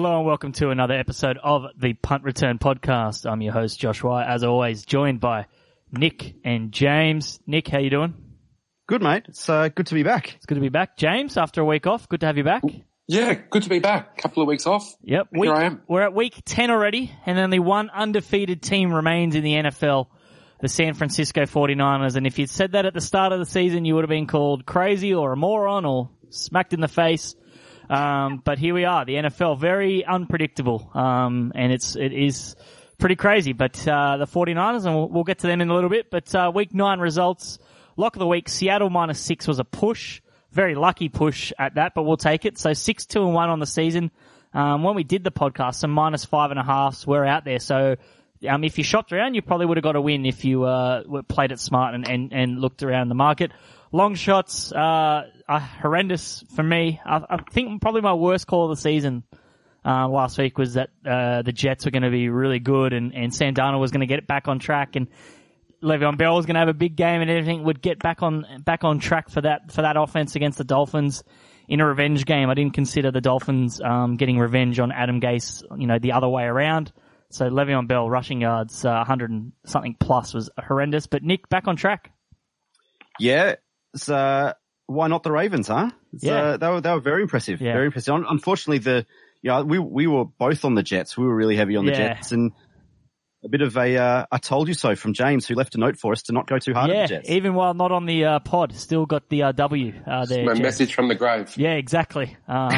Hello and welcome to another episode of the Punt Return Podcast. I'm your host Josh White, as always, joined by Nick and James. Nick, how you doing? Good, mate. It's uh, good to be back. It's good to be back. James, after a week off, good to have you back. Yeah, good to be back. Couple of weeks off. Yep. Here I am. We're at week 10 already, and only one undefeated team remains in the NFL, the San Francisco 49ers. And if you'd said that at the start of the season, you would have been called crazy or a moron or smacked in the face. Um, but here we are, the NFL, very unpredictable. Um, and it's, it is pretty crazy. But, uh, the 49ers, and we'll, we'll get to them in a little bit, but, uh, week nine results, lock of the week, Seattle minus six was a push. Very lucky push at that, but we'll take it. So six, two and one on the season. Um, when we did the podcast, some minus five and a halfs were out there. So, um, if you shopped around, you probably would have got a win if you, uh, played it smart and, and, and looked around the market. Long shots, uh, are horrendous for me. I, I think probably my worst call of the season, uh, last week was that, uh, the Jets were going to be really good and, and Sam Darnold was going to get it back on track and, Le'Veon Bell was going to have a big game and everything would get back on back on track for that for that offense against the Dolphins in a revenge game. I didn't consider the Dolphins um, getting revenge on Adam Gase, you know, the other way around. So Le'Veon Bell rushing yards, uh, 100 and something plus was horrendous. But Nick back on track. Yeah. It's, uh, why not the Ravens, huh? It's, Yeah. Uh, they were, they were very impressive. Yeah. Very impressive. Unfortunately, the, yeah, we, we were both on the Jets. We were really heavy on the Yeah. Jets and a bit of a, uh, I told you so from James who left a note for us to not go too hard yeah, at the Jets. even while not on the uh, pod, still got the uh, W uh, there. My Jess. message from the grave. Yeah, exactly. Um,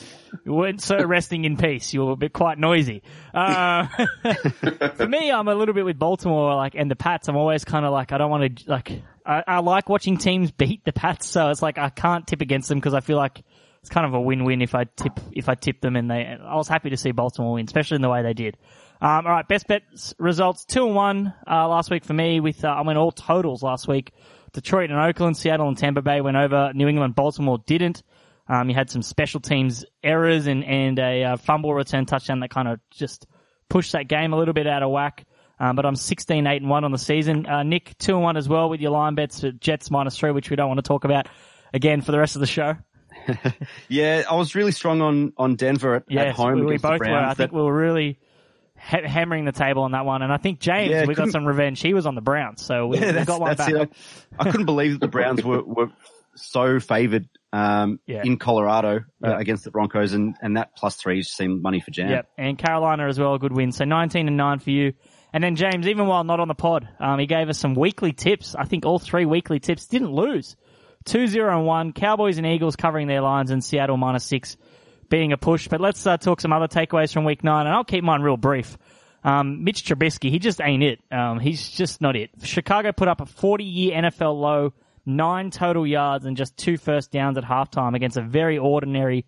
you weren't so resting in peace. You were a bit quite noisy. Uh, for me, I'm a little bit with Baltimore, like, and the Pats. I'm always kind of like, I don't want to, like, I, I like watching teams beat the Pats, so it's like I can't tip against them because I feel like it's kind of a win-win if I tip if I tip them, and they. I was happy to see Baltimore win, especially in the way they did. Um, all right, best bets results two and one uh, last week for me. With uh, I went all totals last week. Detroit and Oakland, Seattle and Tampa Bay went over. New England, Baltimore didn't. Um, you had some special teams errors and and a uh, fumble return touchdown that kind of just pushed that game a little bit out of whack. Um, but I'm 16, 8 and 1 on the season. Uh, Nick, 2 and 1 as well with your line bets for Jets minus 3, which we don't want to talk about again for the rest of the show. Yeah, I was really strong on, on Denver at, Yes, at home we, we both were. I think we were really ha- hammering the table on that one. And I think James, Yeah, we got some revenge. He was on the Browns, so we, yeah, we got one back. it. I, I couldn't believe that the Browns were, were so favored, um, Yeah. in Colorado uh, against the Broncos and, and that plus three seemed money for jam. Yep, and Carolina as well, a good win. So 19 and 9 for you. And then James, even while not on the pod, um, he gave us some weekly tips. I think all three weekly tips didn't lose. 2 0 and 1. Cowboys and Eagles covering their lines and Seattle minus 6 being a push. But let's uh, talk some other takeaways from week 9, and I'll keep mine real brief. Um, Mitch Trubisky, he just ain't it. Um, he's just not it. Chicago put up a 40 year NFL low, nine total yards and just two first downs at halftime against a very ordinary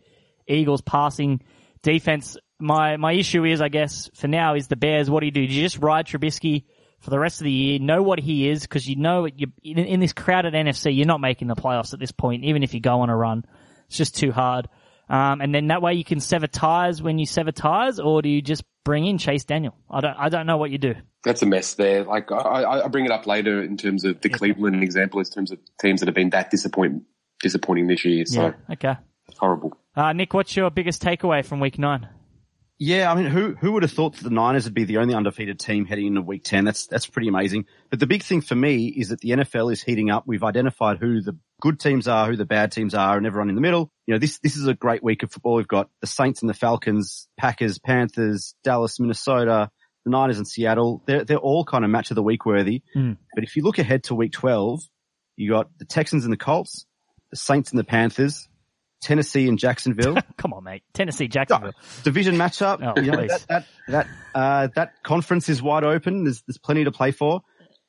Eagles passing defense. My my issue is, I guess, for now, is the Bears. What do you do? Do you just ride Trubisky for the rest of the year? Know what he is because you know you in, in this crowded NFC, you're not making the playoffs at this point. Even if you go on a run, it's just too hard. Um, and then that way you can sever ties when you sever ties, or do you just bring in Chase Daniel? I don't I don't know what you do. That's a mess there. Like I, I I bring it up later in terms of the Cleveland example, in terms of teams that have been that disappoint, disappointing this year. So Yeah. Okay. horrible. Uh, Nick, what's your biggest takeaway from Week Nine? Yeah, I mean, who who would have thought that the Niners would be the only undefeated team heading into Week Ten? That's that's pretty amazing. But the big thing for me is that the NFL is heating up. We've identified who the good teams are, who the bad teams are, and everyone in the middle. You know, this this is a great week of football. We've got the Saints and the Falcons, Packers, Panthers, Dallas, Minnesota, the Niners and Seattle. They're they're all kind of match of the week worthy. Hmm. But if you look ahead to Week Twelve, you got the Texans and the Colts, the Saints and the Panthers, Tennessee and Jacksonville. Come on, mate. Tennessee, Jacksonville. division matchup. Oh, you know, that that that, uh, that conference is wide open. There's there's plenty to play for.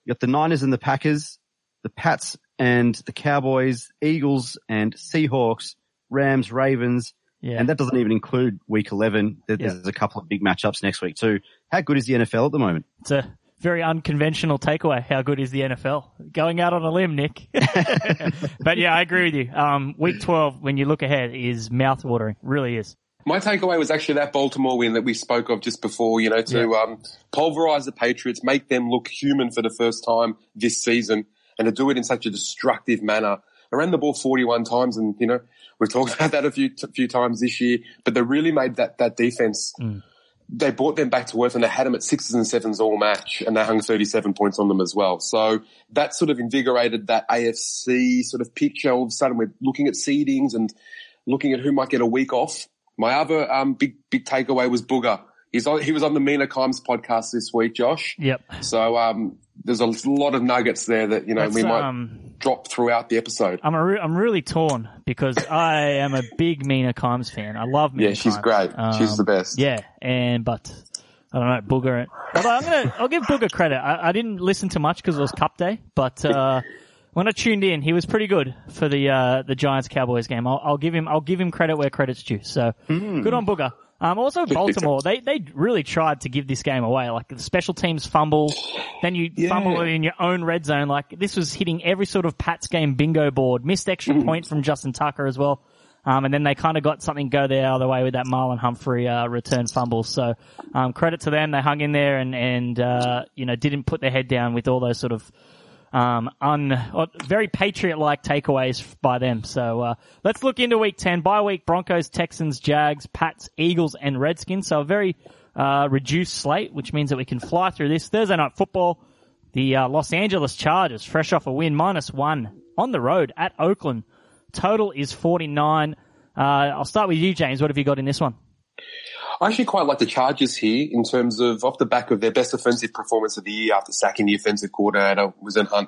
You got the Niners and the Packers, the Pats and the Cowboys, Eagles and Seahawks, Rams, Ravens, Yeah. and that doesn't even include Week 11. There- Yeah. There's a couple of big matchups next week too. How good is the NFL at the moment? It's a very unconventional takeaway. How good is the NFL? Going out on a limb, Nick. but yeah, I agree with you. Um, week 12, when you look ahead, is mouthwatering. Really is. My takeaway was actually that Baltimore win that we spoke of just before, you know, to um, pulverize the Patriots, make them look human for the first time this season, and to do it in such a destructive manner. I ran the ball 41 times and, you know, we've talked about that a few, t- few times this year, but they really made that, that defense. Mm. They brought them back to earth and they had them at sixes and sevens all match and they hung 37 points on them as well. So that sort of invigorated that AFC sort of picture. All of a sudden we're looking at seedings and looking at who might get a week off. My other, um, big, big takeaway was Booger. He's on, he was on the Mina Kimes podcast this week, Josh. Yep. So, um, there's a lot of nuggets there that, you know, That's, we might um, drop throughout the episode. I'm a re- I'm really torn because I am a big Mina Kimes fan. I love Mina Yeah, she's Kimes. great. she's Um, the best. Yeah, and but I don't know Booger. Although I'm gonna I'll give Booger credit. I, I didn't listen to much because it was Cup Day, but uh, when I tuned in, he was pretty good for the uh, the Giants Cowboys game. I'll, I'll give him I'll give him credit where credit's due. So good on Booger. Um, also Baltimore, they they really tried to give this game away. Like the special teams fumble, then you Yeah. fumble it in your own red zone. Like this was hitting every sort of Pats game bingo board. Missed extra point from Justin Tucker as well. Um, and then they kind of got something go the other way with that Marlon Humphrey uh, return fumble. So um, credit to them, they hung in there and and uh, you know didn't put their head down with all those sort of um, un uh, very patriot like takeaways by them. So uh, let's look into week ten. By week, Broncos, Texans, Jags, Pats, Eagles, and Redskins. So a very uh, reduced slate, which means that we can fly through this Thursday night football. The uh, Los Angeles Chargers, fresh off a win, minus one on the road at Oakland. Total is 49. Uh, I'll start with you, James. What have you got in this one? I actually quite like the Chargers here in terms of off the back of their best offensive performance of the year after sacking the offensive coordinator Whisenhunt.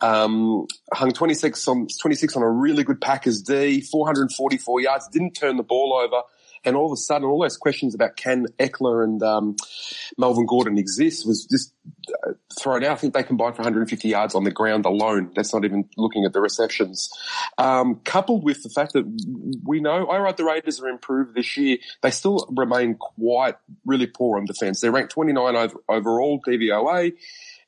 Um, hung 26 on, 26 on a really good Packers D, 444 yards, didn't turn the ball over. And all of a sudden, all those questions about can Ekeler and um, Melvin Gordon exist was just uh, thrown out. I think they combined for 150 yards on the ground alone. That's not even looking at the receptions. Um, coupled with the fact that we know, I write the Raiders are improved this year. They still remain quite really poor on defense. They're ranked 29 overall DVOA.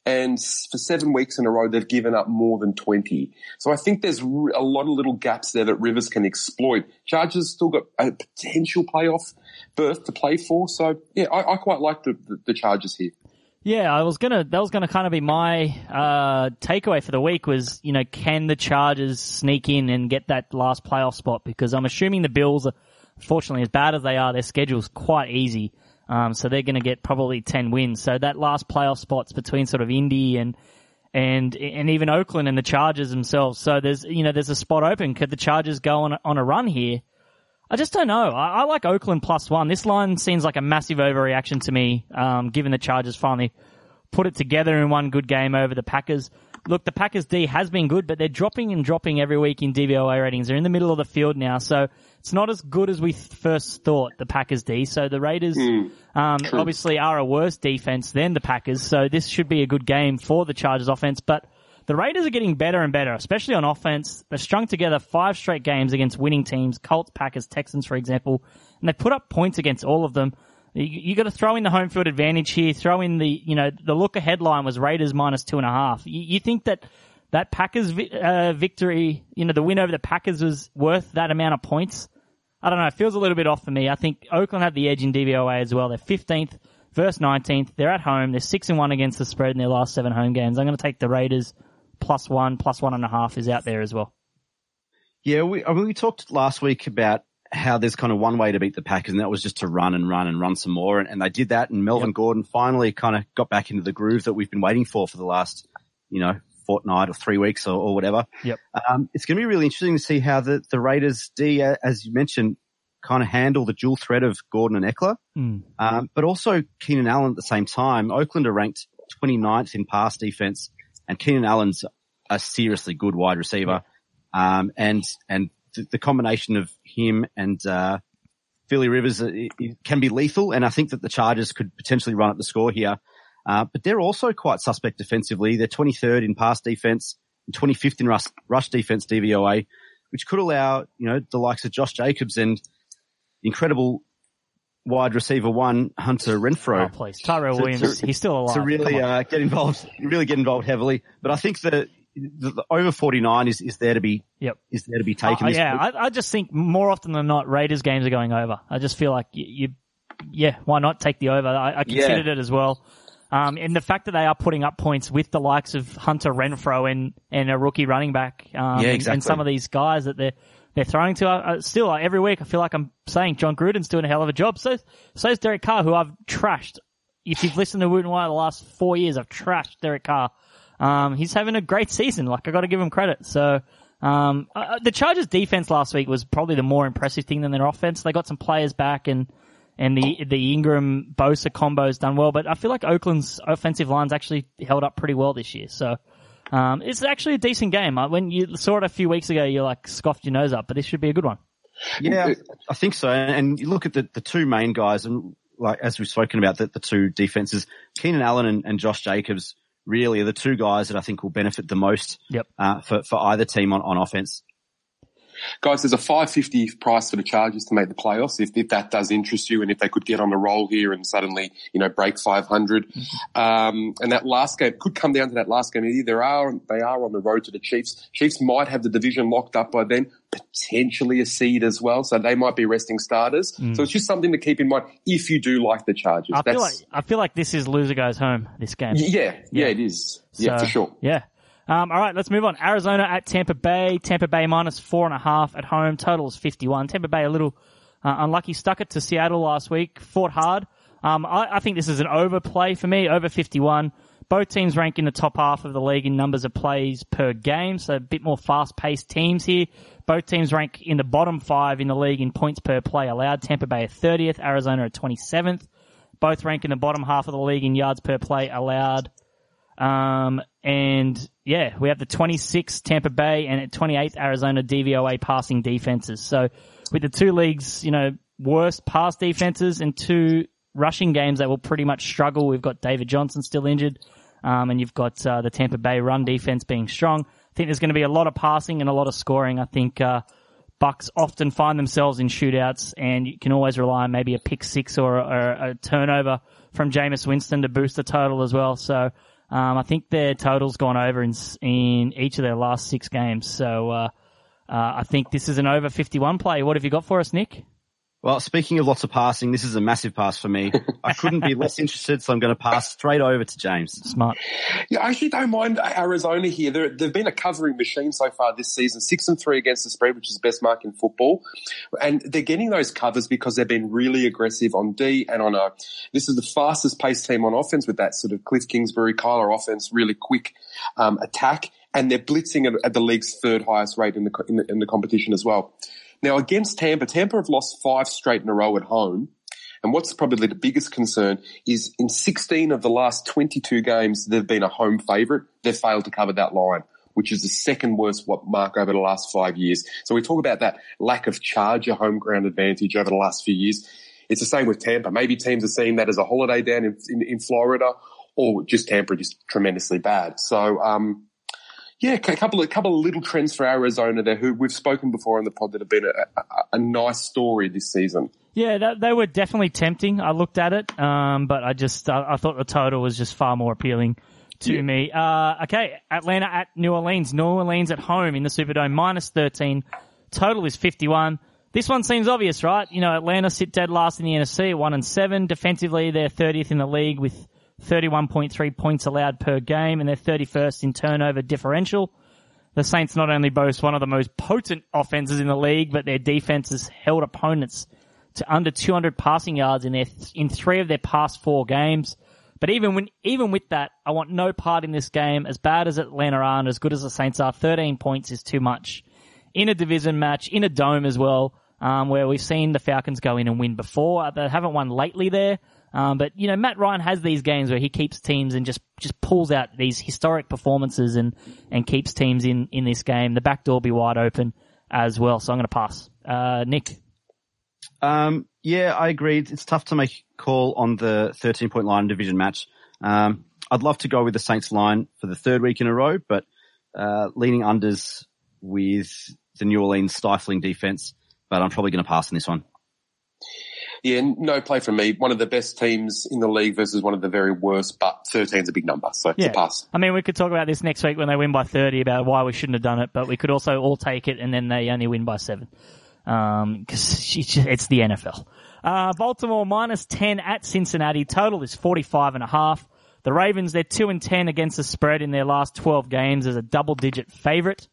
And for seven weeks in a row, they've given up more than 20. So I think there's a lot of little gaps there that Rivers can exploit. Chargers still got a potential playoff berth to play for. So yeah, I, I quite like the, the, the Chargers here. Yeah, I was gonna. That was gonna kind of be my uh, takeaway for the week. Was you know, can the Chargers sneak in and get that last playoff spot? Because I'm assuming the Bills, are, fortunately, as bad as they are, their schedule's quite easy. Um, so they're going to get probably ten wins. So that last playoff spot's between sort of Indy and and and even Oakland and the Chargers themselves. So there's you know there's a spot open. Could the Chargers go on on a run here? I just don't know. I, I like Oakland plus one. This line seems like a massive overreaction to me, um, given the Chargers finally put it together in one good game over the Packers. Look, the Packers D has been good, but they're dropping and dropping every week in DVOA ratings. They're in the middle of the field now, so it's not as good as we first thought, the Packers D. So the Raiders, um, obviously are a worse defense than the Packers, so this should be a good game for the Chargers offense, but the Raiders are getting better and better, especially on offense. They've strung together five straight games against winning teams, Colts, Packers, Texans, for example, and they put up points against all of them. You, you got to throw in the home field advantage here. Throw in the, you know, the look ahead line was Raiders minus two and a half. You, you think that that Packers uh, victory, you know, the win over the Packers was worth that amount of points? I don't know. It feels a little bit off for me. I think Oakland have the edge in DVOA as well. They're 15th versus 19th. They're at home. They're six and one against the spread in their last seven home games. I'm going to take the Raiders plus one, plus one and a half is out there as well. Yeah, we, I mean, we talked last week about how there's kind of one way to beat the Packers, and that was just to run and run and run some more. And, and they did that, and Melvin Gordon finally kind of got back into the groove that we've been waiting for for the last, you know, fortnight or three weeks or, or whatever. Yep. Um, it's going to be really interesting to see how the, the Raiders D, uh, as you mentioned, kind of handle the dual threat of Gordon and Ekeler, Mm. um, but also Keenan Allen at the same time. Oakland are ranked 29th in pass defense, and Keenan Allen's a seriously good wide receiver. Um, and, and the, the combination of him and, uh, Philly Rivers uh, it, it can be lethal. And I think that the Chargers could potentially run up the score here. Uh, but they're also quite suspect defensively. They're 23rd in pass defense and 25th in rush, rush defense DVOA, which could allow, you know, the likes of Josh Jacobs and incredible wide receiver one, Hunter Renfrow Oh, please. Tyrell Williams, to- he's still alive. to really uh, get involved, really get involved heavily. But I think that the, the over 49 is, is there to be, Yep. is there to be taken. This yeah. I, I just think more often than not, Raiders games are going over. I just feel like you, you yeah, why not take the over? I, I considered it as well. Um, and the fact that they are putting up points with the likes of Hunter Renfrow and, and a rookie running back, um, Yeah, and- exactly. and some of these guys that they're, they're throwing to, uh, uh, still, uh, every week I feel like I'm saying Jon Gruden's doing a hell of a job. So, so is Derek Carr, who I've trashed. If you've listened to Wooten Wire the last four years, I've trashed Derek Carr. Um, he's having a great season. Like, I gotta give him credit. So, um, uh, the Chargers defense last week was probably the more impressive thing than their offense. They got some players back and, and the, the Ingram Bosa combo's done well, but I feel like Oakland's offensive line's actually held up pretty well this year. So, um, it's actually a decent game. Uh, When you saw it a few weeks ago, you like scoffed your nose up, but this should be a good one. Yeah, I think so. And you look at the, the two main guys and like, as we've spoken about the, the two defenses, Keenan Allen and, and Josh Jacobs really are the two guys that I think will benefit the most, Yep. uh, for, for either team on, on offense. Guys, there's a 550 price for the Chargers to make the playoffs if, if that does interest you and if they could get on a roll here and suddenly, you know, break 500. Um, and that last game could come down to that last game. There are, they are on the road to the Chiefs. Chiefs might have the division locked up by then, potentially a seed as well. So they might be resting starters. So it's just something to keep in mind if you do like the Chargers. I feel like I feel like this is loser goes home. This game. yeah, yeah, it is. Yeah, So, for sure. Yeah. Um, all right, let's move on. Arizona at Tampa Bay. Tampa Bay minus four and a half at home. Total is 51. Tampa Bay a little uh, unlucky. Stuck it to Seattle last week. Fought hard. Um, I, I think this is an overplay for me. Over 51. Both teams rank in the top half of the league in numbers of plays per game, so a bit more fast-paced teams here. Both teams rank in the bottom five in the league in points per play allowed. Tampa Bay at 30th, Arizona at 27th. Both rank in the bottom half of the league in yards per play allowed. Um, and yeah, we have the 26th Tampa Bay and at 28th Arizona DVOA passing defenses. So with the two leagues, you know, worst pass defenses and two rushing games that will pretty much struggle. We've got David Johnson still injured. Um, and you've got, uh, the Tampa Bay run defense being strong. I think there's going to be a lot of passing and a lot of scoring. I think, uh, Bucks often find themselves in shootouts and you can always rely on maybe a pick six or, or a turnover from Jameis Winston to boost the total as well. So, um, I think their total's gone over in, in each of their last six games. So, uh, uh, I think this is an over 51 play. What have you got for us, Nick? Well, speaking of lots of passing, this is a massive pass for me. I couldn't be less interested, so I'm going to pass straight over to James. Smart. Yeah, I actually don't mind Arizona here. They're, they've been a covering machine so far this season, six and three against the spread, which is the best mark in football. And they're getting those covers because they've been really aggressive on D and on a, this is the fastest paced team on offense with that sort of Cliff Kingsbury, Kyler offense, really quick, um, attack. And they're blitzing at, at the league's third highest rate in the, in the, in the competition as well. Now against Tampa, Tampa have lost five straight in a row at home. And what's probably the biggest concern is in 16 of the last 22 games, they've been a home favourite. They've failed to cover that line, which is the second worst mark over the last five years. So we talk about that lack of charge, charger home ground advantage over the last few years. It's the same with Tampa. Maybe teams are seeing that as a holiday down in, in, in Florida or just Tampa just tremendously bad. So, um, yeah, a couple of couple of little trends for Arizona there, who we've spoken before on the pod that have been a, a, a nice story this season. Yeah, that, they were definitely tempting. I looked at it, um, but I just I, I thought the total was just far more appealing to Yeah. me. Uh, okay, Atlanta at New Orleans. New Orleans at home in the Superdome, minus 13. Total is 51. This one seems obvious, right? You know, Atlanta sit dead last in the NFC, one and seven. Defensively, they're 30th in the league with 31.3 points allowed per game, and they're 31st in turnover differential. The Saints not only boast one of the most potent offenses in the league, but their defense has held opponents to under 200 passing yards in their in three of their past four games. But even when even with that, I want no part in this game. As bad as Atlanta are and as good as the Saints are, 13 points is too much in a division match in a dome as well, um, where we've seen the Falcons go in and win before. They haven't won lately there. Um, but you know, Matt Ryan has these games where he keeps teams and just, just pulls out these historic performances and, and keeps teams in, in this game. The back door be wide open as well. So I'm going to pass. Uh, Nick. Um, yeah, I agree. It's tough to make a call on the 13 point line division match. Um, I'd love to go with the Saints line for the third week in a row, but, uh, leaning unders with the New Orleans stifling defense, but I'm probably going to pass on this one. Yeah, no play from me. One of the best teams in the league versus one of the very worst, but 13's a big number, so it's Yeah. a pass. I mean, we could talk about this next week when they win by 30 about why we shouldn't have done it, but we could also all take it and then they only win by seven. Um, cause it's the NFL. Uh, Baltimore minus 10 at Cincinnati. Total is 45 and a half. The Ravens, they're 2 and 10 against the spread in their last 12 games as a double digit favorite.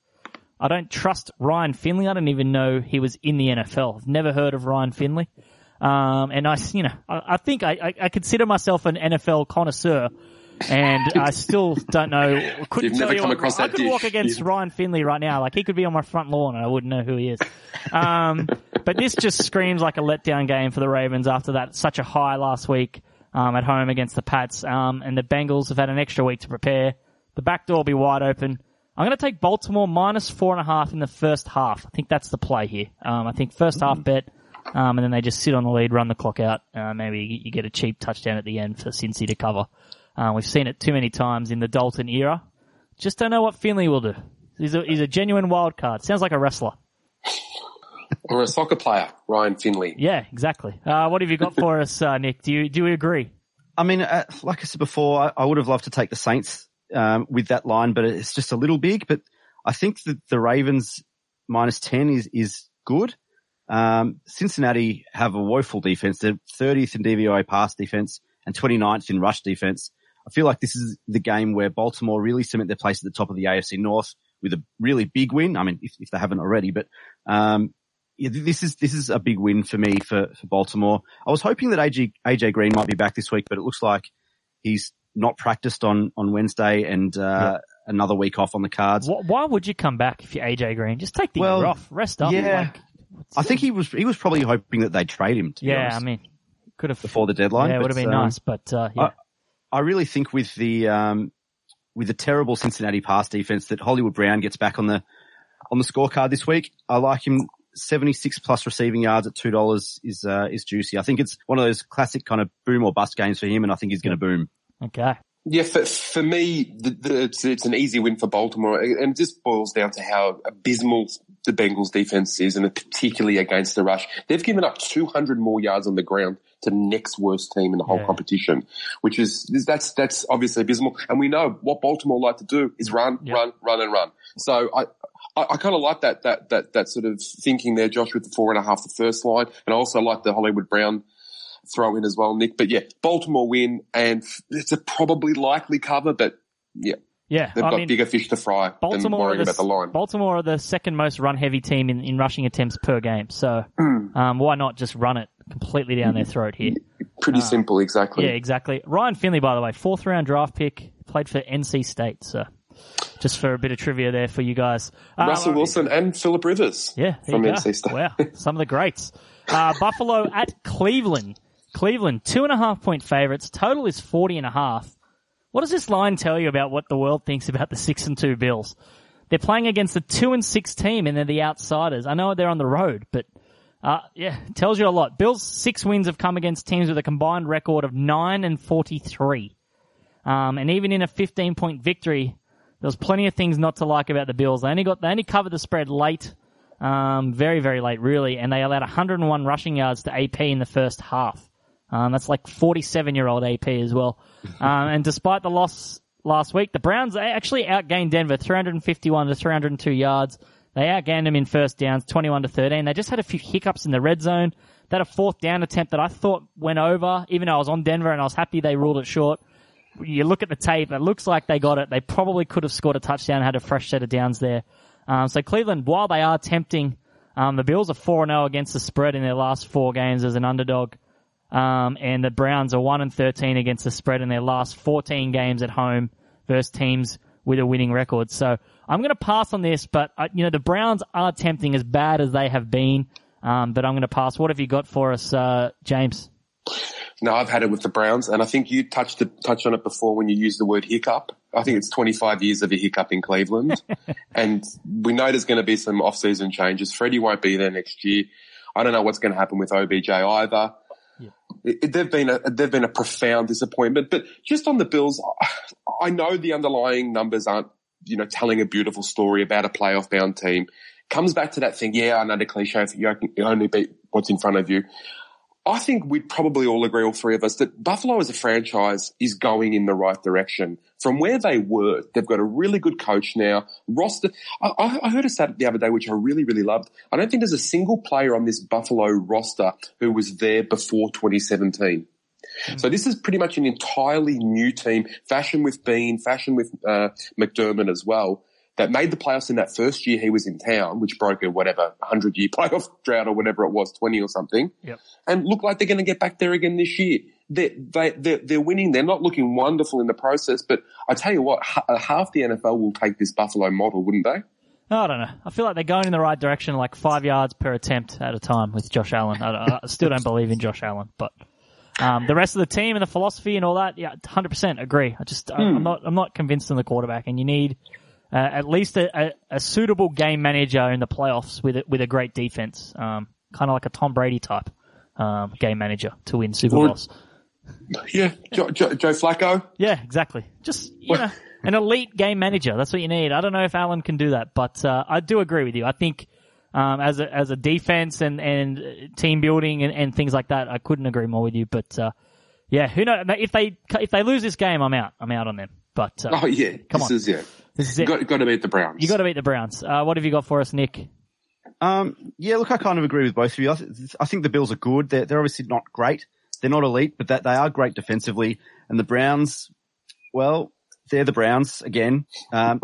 I don't trust Ryan Finley. I don't even know he was in the NFL. I've never heard of Ryan Finley. Um, and I, you know, I, I think I, I, I consider myself an NFL connoisseur and I still don't know. Couldn't You've never you come what- across I that could walk against You- Ryan Finley right now. Like he could be on my front lawn and I wouldn't know who he is. Um, but this just screams like a letdown game for the Ravens after that such a high last week um, at home against the Pats. Um, and the Bengals have had an extra week to prepare. The back door will be wide open. I'm going to take Baltimore minus four and a half in the first half. I think that's the play here. Um, I think first half bet, um, and then they just sit on the lead, run the clock out. Uh, maybe you get a cheap touchdown at the end for Cincy to cover. Uh, we've seen it too many times in the Dalton era. Just don't know what Finley will do. He's a, he's a genuine wild card. Sounds like a wrestler. Or a soccer player, Ryan Finley. Yeah, exactly. Uh, what have you got for us, uh, Nick? Do you do you agree? I mean, uh, like I said before, I, I would have loved to take the Saints um, with that line, but it's just a little big. But I think that the Ravens minus ten is is good. Um, Cincinnati have a woeful defense. They're 30th in DVOA pass defense and 29th in rush defense. I feel like this is the game where Baltimore really cement their place at the top of the AFC North with a really big win. I mean, if, if they haven't already, but um, yeah, this is this is a big win for me for, for Baltimore. I was hoping that AJ AJ Green might be back this week, but it looks like he's not practiced on on Wednesday and uh, another week off on the cards. Why would you come back if you're AJ Green? Just take the Well, year off, rest up. yeah. Like, I think he was he was probably hoping that they'd trade him. To yeah. honest, I mean, could have before the deadline. Yeah, it would have been um, nice, but uh, yeah. I really think with the um, with the terrible Cincinnati pass defense that Hollywood Brown gets back on the on the scorecard this week. I like him. 76 plus receiving yards at $2 is, uh, is juicy. I think it's one of those classic kind of boom or bust games for him and I think he's going to boom. okay. Yeah, for, for me, the, the, it's, it's an easy win for Baltimore, and it just boils down to how abysmal the Bengals defense is, and particularly against the rush. They've given up 200 more yards on the ground to the next worst team in the whole Yeah. competition, which is that's that's obviously abysmal. And we know what Baltimore like to do is run, Yeah. run, run, and run. So I. I, I kind of like that, that, that, that sort of thinking there, Josh, with the four and a half, the first line. And I also like the Hollywood Brown throw in as well, Nick. But yeah, Baltimore win and it's a probably likely cover, but yeah, Yeah. they've I got mean, bigger fish to fry than Baltimore are worrying the, about the line. Baltimore are the second most run heavy team in, in rushing attempts per game. So, Hmm. um, why not just run it completely down their throat here? Pretty simple, exactly. uh, Yeah, exactly. Ryan Finley, by the way, fourth round draft pick, played for NC State. So, just for a bit of trivia there for you guys. Uh, Russell Wilson and Philip Rivers. Yeah, from. NC State. Wow, some of the greats. Uh, Buffalo at Cleveland. Cleveland, two and a half point favorites. Total is forty and a half. What does this line tell you about what the world thinks about the six and two Bills? They're playing against the two and six team, and they're the outsiders. I know they're on the road, but uh, yeah, tells you a lot. Bills' six wins have come against teams with a combined record of nine and forty-three. Um, and even in a 15 point victory, there was plenty of things not to like about the Bills. They only got, they only covered the spread late, um, very, very late, really, and they allowed 101 rushing yards to AP in the first half. Um, that's like 47 year old AP as well. um, and despite the loss last week, the Browns actually outgained Denver 351 to 302 yards. They outgained them in first downs 21 to 13. They just had a few hiccups in the red zone. Had a fourth down attempt that I thought went over, even though I was on Denver and I was happy they ruled it short you look at the tape, it looks like they got it. They probably could have scored a touchdown, had a fresh set of downs there. Um, so Cleveland, while they are tempting, um, the Bills are 4-0 against the spread in their last four games as an underdog. Um, and the Browns are 1 and 13 against the spread in their last 14 games at home versus teams with a winning record. So I'm going to pass on this, but uh, you know, the Browns are tempting as bad as they have been. Um, but I'm going to pass. What have you got for us, uh, James? No, I've had it with the Browns, and I think you touched it, touched on it before when you used the word hiccup. I think it's 25 years of a hiccup in Cleveland, and we know there's going to be some off-season changes. Freddie won't be there next year. I don't know what's going to happen with OBJ either. It, they've been a they've been a profound disappointment. But just on the Bills, I know the underlying numbers aren't you know telling a beautiful story about a playoff bound team. Comes back to that thing. Yeah, another cliche. You only beat what's in front of you. I think we'd probably all agree, all three of us, that Buffalo as a franchise is going in the right direction. From where they were, they've got a really good coach now. Roster. I, I heard a stat the other day, which I really, really loved. I don't think there's a single player on this Buffalo roster who was there before 2017. So this is pretty much an entirely new team, fashion with Beane, fashion with uh, McDermott as well, that made the playoffs in that first year he was in town, which broke a whatever 100 year playoff drought or whatever it was, 20 or something. Yep. And look like they're going to get back there again this year. They're, they, they're, they're winning. They're not looking wonderful in the process, but I tell you what, h- half the NFL will take this Buffalo model, wouldn't they? I don't know. I feel like they're going in the right direction, like five yards per attempt at a time with Josh Allen. I, I still don't believe in Josh Allen, but um, the rest of the team and the philosophy and all that, yeah, hundred percent agree. I just, I, I'm not, I'm not convinced in the quarterback, and you need uh, at least a, a, a suitable game manager in the playoffs with a, with a great defense, um, kind of like a Tom Brady type um, game manager to win Super Or- Bowls. Yeah. Joe, Joe, Joe Flacco. Yeah, exactly. Just you know, an elite game manager. That's what you need. I don't know if Allen can do that, but uh, I do agree with you. I think um, as a as a defense and and team building and, and things like that, I couldn't agree more with you. But uh, yeah, who knows? If they if they lose this game, I'm out. I'm out on them. But uh, Oh yeah. Come this on. is, yeah. This is You it. got, got to beat the Browns. You got to beat the Browns. Uh, what have you got for us, Nick? Um, yeah, look, I kind of agree with both of you. I, th- I think the Bills are good. They're, they're obviously not great. They're not elite, but that they are great defensively. And the Browns, well, they're the Browns again. Um,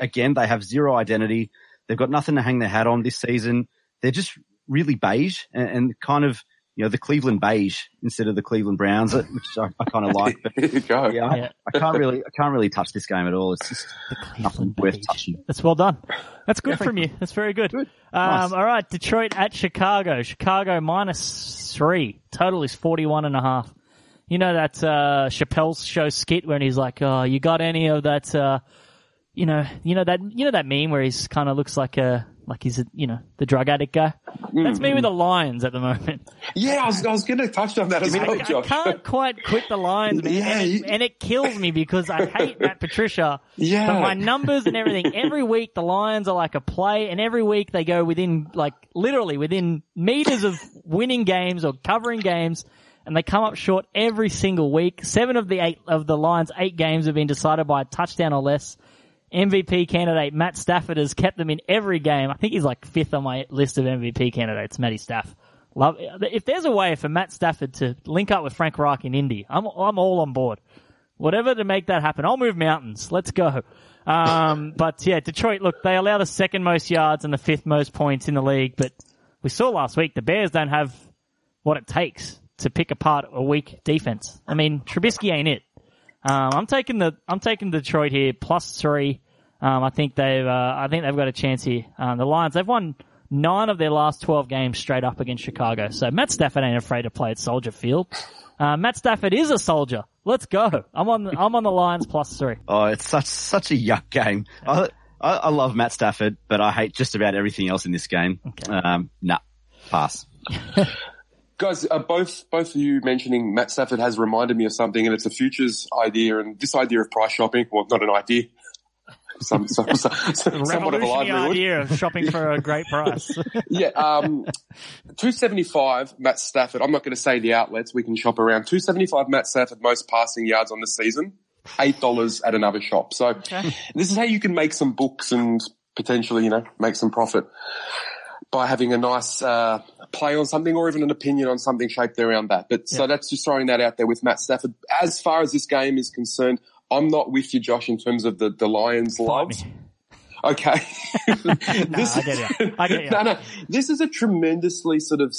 again, they have zero identity. They've got nothing to hang their hat on this season. They're just really beige and, and kind of, you know, the Cleveland beige instead of the Cleveland Browns, which I, I kind of like. But go. yeah, I, Yeah. I can't really, I can't really touch this game at all. It's just nothing Cleveland worth touching. That's well done. That's good from you. That's very good. Good. Um, Nice. All right, Detroit at Chicago. Chicago minus three. Total is forty-one and a half. You know that uh, Chappelle's show skit when he's like, "Oh, you got any of that?" Uh, you know, you know that you know that meme where he's kind of looks like a like he's a you know the drug addict guy. That's me with hmm. the Lions at the moment. Yeah, I was, I was going to touch on that as I, well, I Josh. can't quite quit the Lions, man, Yeah, and, you- it, and it kills me because I hate Matt Patricia. Yeah. But my numbers and everything, every week the Lions are like a play, and every week they go within, like, literally within meters of winning games or covering games, and they come up short every single week. Seven of the eight of the Lions' eight games have been decided by a touchdown or less. MVP candidate Matt Stafford has kept them in every game. I think he's like fifth on my list of MVP candidates, Matty Staff. Love, if there's a way for Matt Stafford to link up with Frank Reich in Indy, I'm, I'm all on board. Whatever to make that happen. I'll move mountains. Let's go. Um, but yeah, Detroit, look, they allow the second most yards and the fifth most points in the league, but we saw last week the Bears don't have what it takes to pick apart a weak defense. I mean, Trubisky ain't it. Um, I'm taking the I'm taking Detroit here plus three. Um, I think they've uh, I think they've got a chance here. Um, the Lions they've won nine of their last twelve games straight up against Chicago. So Matt Stafford ain't afraid to play at Soldier Field. Uh, Matt Stafford is a soldier. Let's go. I'm on I'm on the Lions plus three. Oh, it's such such a yuck game. I, I, I love Matt Stafford, but I hate just about everything else in this game. Okay. Um, nah, pass. Guys, uh, both both of you mentioning Matt Stafford has reminded me of something, and it's a futures idea, and this idea of price shopping. Well, not an idea. Some, some, some, somewhat of a livelihood. idea of shopping for a great price. Yeah, um, two seventy five Matt Stafford. I'm not going to say the outlets. We can shop around. Two seventy five Matt Stafford most passing yards on the season. Eight dollars at another shop. So this is how you can make some books and potentially, you know, make some profit by having a nice uh, play on something or even an opinion on something shaped around that. But so that's just throwing that out there with Matt Stafford. As far as this game is concerned, I'm not with you, Josh, in terms of the, the Lions' love. Okay. this, I get you. I get you. No, no. This is a tremendously sort of,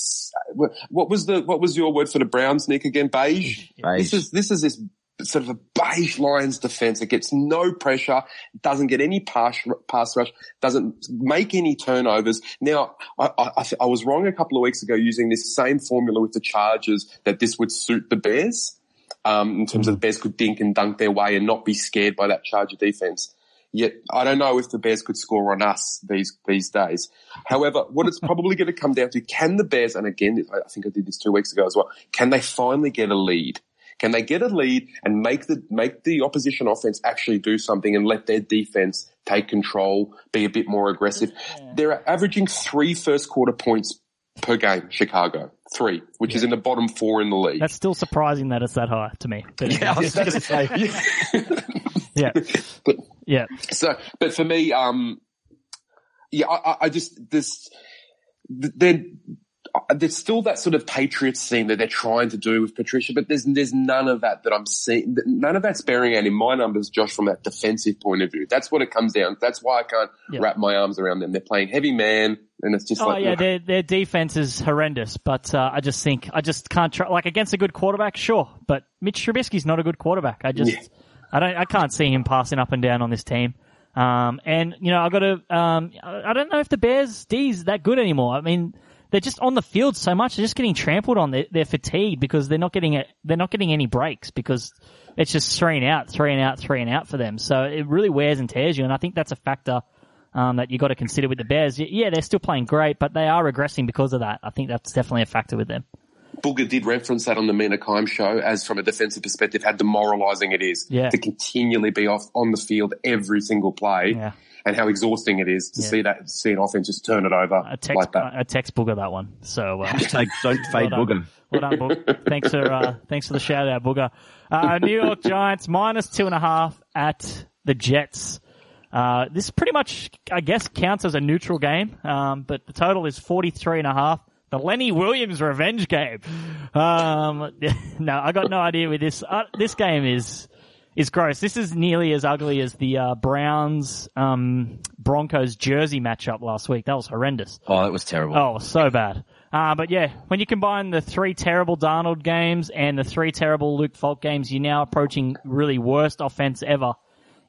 what was the, what was your word for the Browns, Nick, again? Beige? Beige. This is, this is this sort of a beige Lions defense. It gets no pressure, doesn't get any pass, pass rush, doesn't make any turnovers. Now, I, I, I was wrong a couple of weeks ago using this same formula with the Chargers that this would suit the Bears. Um, in terms of the Bears could dink and dunk their way and not be scared by that Charger defense. Yet I don't know if the Bears could score on us these these days. However, what it's probably going to come down to: can the Bears, and again, I think I did this two weeks ago as well, can they finally get a lead? Can they get a lead and make the make the opposition offense actually do something and let their defense take control, be a bit more aggressive? They're averaging three first quarter points per game. Chicago three, which is in the bottom four in the league. That's still surprising that it's that high to me. But Yeah, I was going to say. yeah. But- Yeah. So, but for me, um, yeah, I, I- I just this then there's still that sort of Patriots thing that they're trying to do with Patricia, but there's there's none of that that I'm seeing. None of that's bearing out in my numbers, Josh, from that defensive point of view. That's what it comes down. That's why I can't Yeah. wrap my arms around them. They're playing heavy man, and it's just Oh like yeah, their their defense is horrendous, but uh, I just think I just can't try like against a good quarterback, sure, but Mitch Trubisky's not a good quarterback. I just Yeah. I don't I can't see him passing up and down on this team. Um, and you know I got to um, I I don't know if the Bears D's that good anymore. I mean they're just on the field so much, they're just getting trampled on. They're, they're fatigued because they're not getting it. They're not getting any breaks because it's just three and out, three and out, three and out for them. So it really wears and tears you, and I think that's a factor um, that you got to consider with the Bears. Yeah, they're still playing great, but they are regressing because of that. I think that's definitely a factor with them. Booger did reference that on the Mina Kime show as from a defensive perspective, how demoralizing it is Yeah. to continually be off on the field every single play Yeah. And how exhausting it is to Yeah. see that, see an offense just turn it over A text, like that. a text booger that one. So uh, Hashtag don't fade well booger. Well done, Boog. thanks for uh, thanks for the shout out, Booger. Uh, New York Giants minus two and a half at the Jets. Uh, this pretty much, I guess, counts as a neutral game, um, but the total is 43 and a half. The Lenny Williams revenge game. Um, no, I got no idea with this. Uh, this game is is gross. This is nearly as ugly as the uh, Browns um, Broncos jersey matchup last week. That was horrendous. Oh, that was terrible. Oh, so bad. Uh, but yeah, when you combine the three terrible Darnold games and the three terrible Luke Falk games, you're now approaching really worst offense ever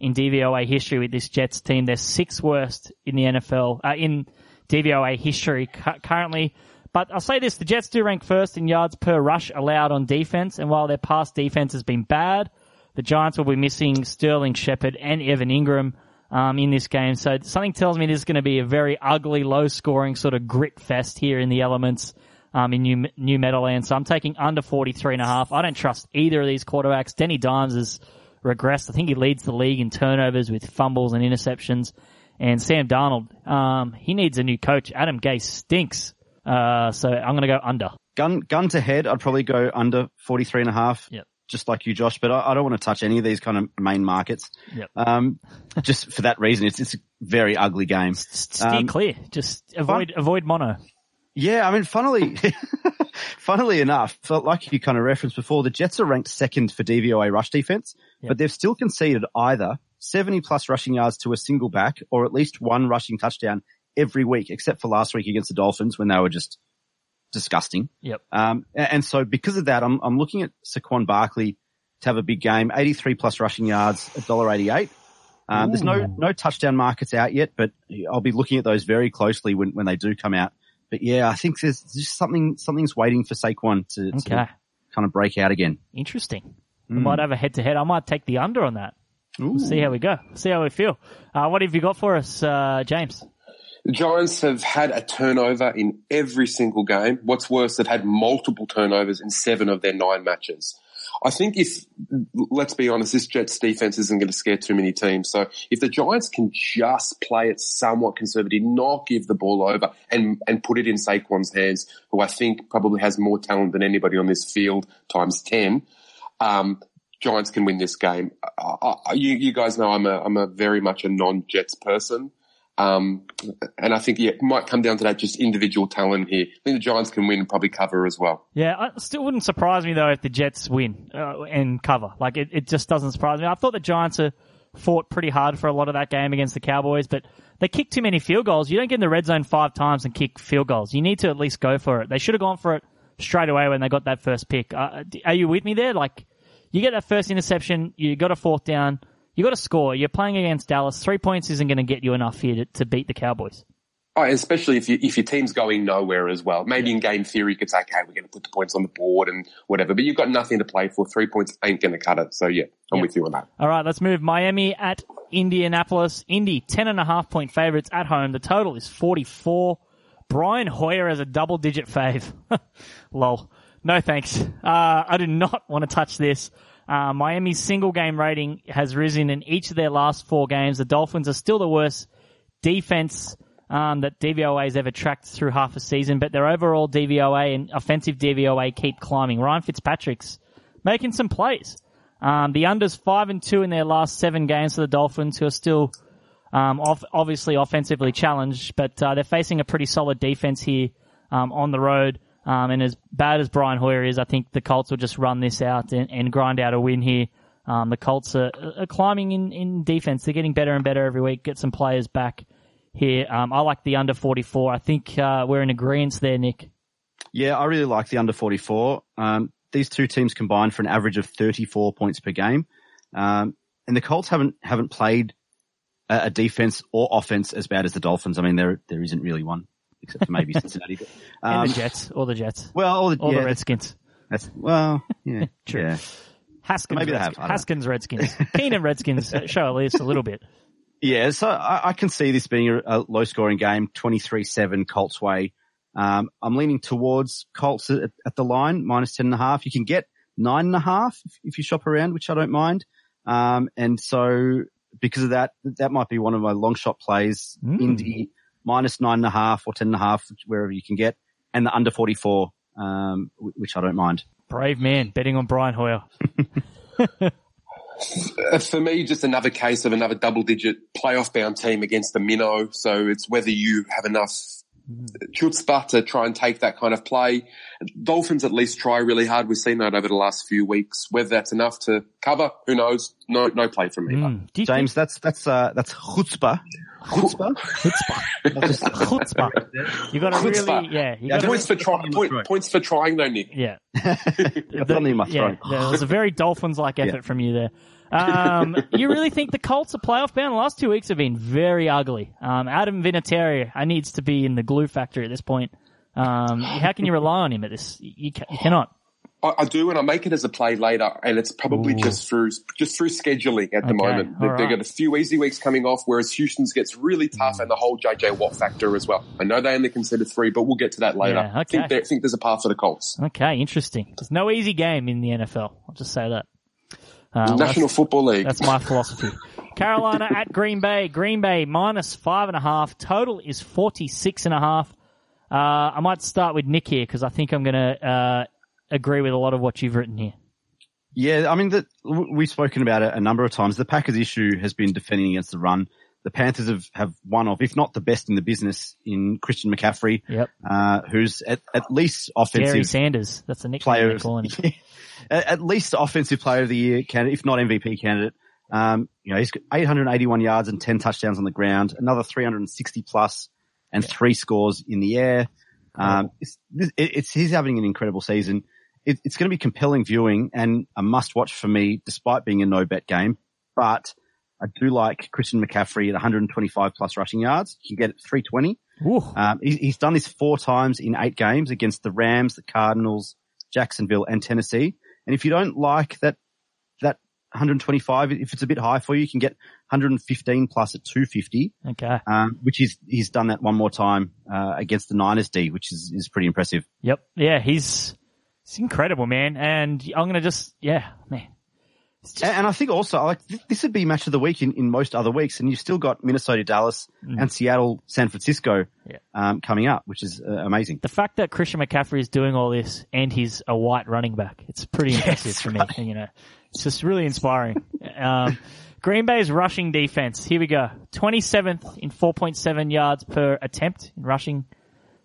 in DVOA history with this Jets team. They're sixth worst in the NFL, uh, in DVOA history cu- currently. But I'll say this, the Jets do rank first in yards per rush allowed on defense, and while their past defense has been bad, the Giants will be missing Sterling Shepard and Evan Engram um, in this game. So something tells me this is going to be a very ugly, low-scoring sort of grit fest here in the elements um, in New, New Meadowlands. So I'm taking under 43 and a half. I don't trust either of these quarterbacks. Danny Dimes has regressed. I think he leads the league in turnovers with fumbles and interceptions. And Sam Darnold, um, he needs a new coach. Adam Gase stinks. Uh, so I'm going to go under. Gun, gun to head, I'd probably go under 43 and a half. Yep. Just like you, Josh, but I, I don't want to touch any of these kind of main markets. Yep. Um, just for that reason, it's, it's a very ugly game. Steer Um, clear. Just avoid, avoid mono. Yeah, I mean, funnily, funnily enough, like you kind of referenced before, the Jets are ranked second for DVOA rush defense, Yep. but they've still conceded either 70 plus rushing yards to a single back or at least one rushing touchdown every week, except for last week against the Dolphins when they were just disgusting. Yep. Um, and so because of that, I'm, I'm looking at Saquon Barkley to have a big game, 83 plus rushing yards, $1.88. Um, there's no, no touchdown markets out yet, but I'll be looking at those very closely when, when they do come out. But yeah, I think there's just something, something's waiting for Saquon to, to Okay. kind of break out again. Interesting. We might have a head to head. I might take the under on that. Ooh. See how we go. See how we feel. Uh, what have you got for us, uh, James? Giants have had a turnover in every single game. What's worse, they've had multiple turnovers in seven of their nine matches. I think if, let's be honest, this Jets defense isn't going to scare too many teams. So if the Giants can just play it somewhat conservative, not give the ball over and, and put it in Saquon's hands, who I think probably has more talent than anybody on this field times 10, um, Giants can win this game. I, you, you guys know I'm a, I'm a very much a non-Jets person. Um, and I think yeah, it might come down to that just individual talent here. I think the Giants can win and probably cover as well. Yeah, I still wouldn't surprise me though if the Jets win uh, and cover. Like it, it just doesn't surprise me. I thought the Giants have fought pretty hard for a lot of that game against the Cowboys, but they kicked too many field goals. You don't get in the red zone five times and kick field goals. You need to at least go for it. They should have gone for it straight away when they got that first pick. Uh, are you with me there? Like you get that first interception, you got a fourth down, you got to score. You're playing against Dallas. Three points isn't going to get you enough here to, to beat the Cowboys. Oh, especially if you, if your team's going nowhere as well. Maybe in game theory, you could say, okay, we're going to put the points on the board and whatever, but you've got nothing to play for. Three points ain't going to cut it. So yeah, I'm Yeah. with you on that. All right, let's move. Miami at Indianapolis. Indy, ten and a half point favorites at home. The total is 44. Brian Hoyer as a double digit fave. Lol. No thanks. Uh, I do not want to touch this. Uh, Miami's single game rating has risen in each of their last four games. The Dolphins are still the worst defense um, that DVOA has ever tracked through half a season, but their overall DVOA and offensive DVOA keep climbing. Ryan Fitzpatrick's making some plays. Um, the unders five and two in their last seven games for the Dolphins, who are still um, off, obviously offensively challenged, but uh, they're facing a pretty solid defense here um, on the road. Um, and as bad as Brian Hoyer is, I think the Colts will just run this out and, and grind out a win here. Um, the Colts are, are climbing in, in defense. They're getting better and better every week. Get some players back here. Um, I like the under 44. I think uh, we're in agreement there, Nick. Yeah, I really like the under 44. Um, these two teams combined for an average of 34 points per game. Um, and the Colts haven't, haven't played a, defense or offense as bad as the Dolphins. I mean, there, there isn't really one except for maybe Cincinnati. But, um, and the Jets, or the Jets. Well, all the, yeah, the Redskins. That's, well, yeah, True. yeah. Haskins, Maybe they Redskins, have, I Haskins Redskins. Keenan Redskins uh, show at least a little bit. Yeah, so I, I can see this being a, a low scoring game, 23-7 Colts way. Um, I'm leaning towards Colts at, at the line, minus 10 and a half. You can get nine and a half if, if you shop around, which I don't mind. Um, and so because of that, that might be one of my long shot plays, Mm. Indy minus nine and a half or ten and a half, wherever you can get, and the under 44, um, which I don't mind. Brave man betting on Brian Hoyer. For me, just another case of another double digit playoff bound team against the minnow. So it's whether you have enough chutzpah to try and take that kind of play. Dolphins at least try really hard. We've seen that over the last few weeks. Whether that's enough to cover, who knows? No, no play from me. Mm. Do you James, that's, that's, uh, that's chutzpah. Chutzpah? think chutzpah? chutzpah. You got to really, yeah. You Yeah, gotta, Points for trying. Point, points for trying though, Nick. yeah. That's on in my Yeah, throat. there was a very Dolphins-like effort from you there. Um, you really think the Colts are playoff bound? The last two weeks have been very ugly. Um, Adam Vinatieri, I needs to be in the glue factory at this point. Um, how can you rely on him at this? You, ca- you cannot. I, I do, and I make it as a play later, and it's probably just through just through scheduling at the Okay, moment. They, right. got a few easy weeks coming off, whereas Houston's gets really tough, and the whole JJ Watt factor as well. I know they only consider three, but we'll get to that later. Yeah, I think, there- I think there's a path for the Colts. Okay, interesting. There's no easy game in the NFL. I'll just say that. Uh, National that's, Football League. that's my philosophy. Carolina at Green Bay. Green Bay minus five and a half. Total is 46 and a half. Uh, I might start with Nick here because I think I'm going to, uh, agree with a lot of what you've written here. Yeah, I mean, the, we've spoken about it a number of times. The Packers issue has been defending against the run. The Panthers have, have one of, if not the best in the business in Christian McCaffrey, Yep. uh, who's at, at least Gary offensive Sanders. That's the nickname player, they're of, calling him. at at least offensive player of the year candidate, if not MVP candidate. Um, you know, he's got 881 yards and 10 touchdowns on the ground, another 360 plus and three scores in the air. Um, it's, it's, he's having an incredible season. It, it's going to be compelling viewing and a must watch for me, despite being a no bet game. But I do like Christian McCaffrey at 125 plus rushing yards. You can get it 320. Um, he, he's done this four times in eight games against the Rams, the Cardinals, Jacksonville, and Tennessee. And if you don't like that, that 125, if it's a bit high for you, you can get 115 plus at 250, Okay. um, which is, he's done that one more time, uh, against the Niners D, which is, is pretty impressive. Yep. Yeah, he's, he's incredible, man. And I'm going to just, yeah, man. And, and I think also, like, this would be match of the week in, in most other weeks, and you've still got Minnesota, Dallas, and Seattle, San Francisco, Yeah. um, coming up, which is uh, amazing. The fact that Christian McCaffrey is doing all this and he's a white running back, it's pretty impressive for me. You know, it's just really inspiring. Um, Green Bay's rushing defense. Here we go. 27th in 4.7 yards per attempt in rushing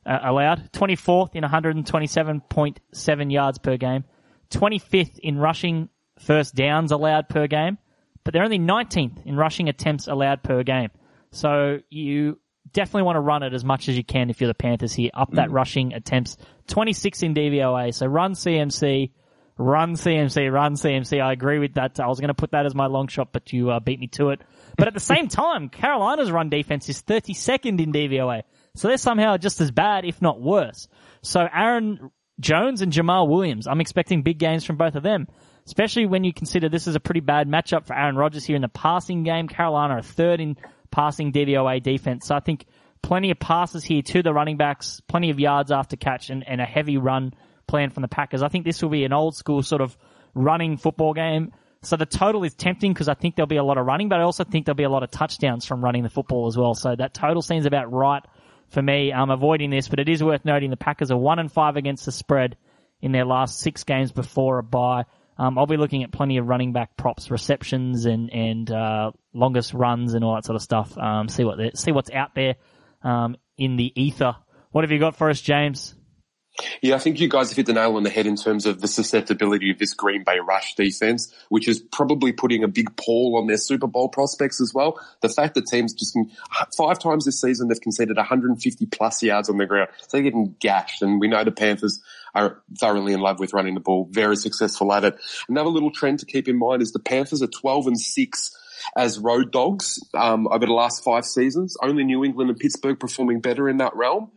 uh, allowed. 24th in 127.7 yards per game. 25th in rushing first downs allowed per game. But they're only 19th in rushing attempts allowed per game. So you definitely want to run it as much as you can if you're the Panthers here. Up that rushing attempts. 26 in DVOA. So run CMC, run CMC, run CMC. I agree with that. I was going to put that as my long shot, but you uh, beat me to it. But at the same time, Carolina's run defense is 32nd in DVOA. So they're somehow just as bad, if not worse. So Aaron Jones and Jamaal Williams, I'm expecting big games from both of them. Especially when you consider this is a pretty bad matchup for Aaron Rodgers here in the passing game. Carolina are third in passing DVOA defense. So I think plenty of passes here to the running backs, plenty of yards after catch and, and a heavy run plan from the Packers. I think this will be an old school sort of running football game. So the total is tempting because I think there'll be a lot of running, but I also think there'll be a lot of touchdowns from running the football as well. So that total seems about right for me. I'm avoiding this, but it is worth noting the Packers are one and five against the spread in their last six games before a bye. Um, I'll be looking at plenty of running back props, receptions, and and uh, longest runs and all that sort of stuff. Um, see what see what's out there um, in the ether What have you got for us, James? Yeah, I think you guys have hit the nail on the head in terms of the susceptibility of this Green Bay rush defense, which is probably putting a big pall on their Super Bowl prospects as well. The fact that teams just five times this season they've conceded 150 plus yards on the ground, so they're getting gashed. And we know the Panthers are thoroughly in love with running the ball, very successful at it. Another little trend to keep in mind is the Panthers are 12 and six as road dogs um, over the last five seasons. Only New England and Pittsburgh performing better in that realm.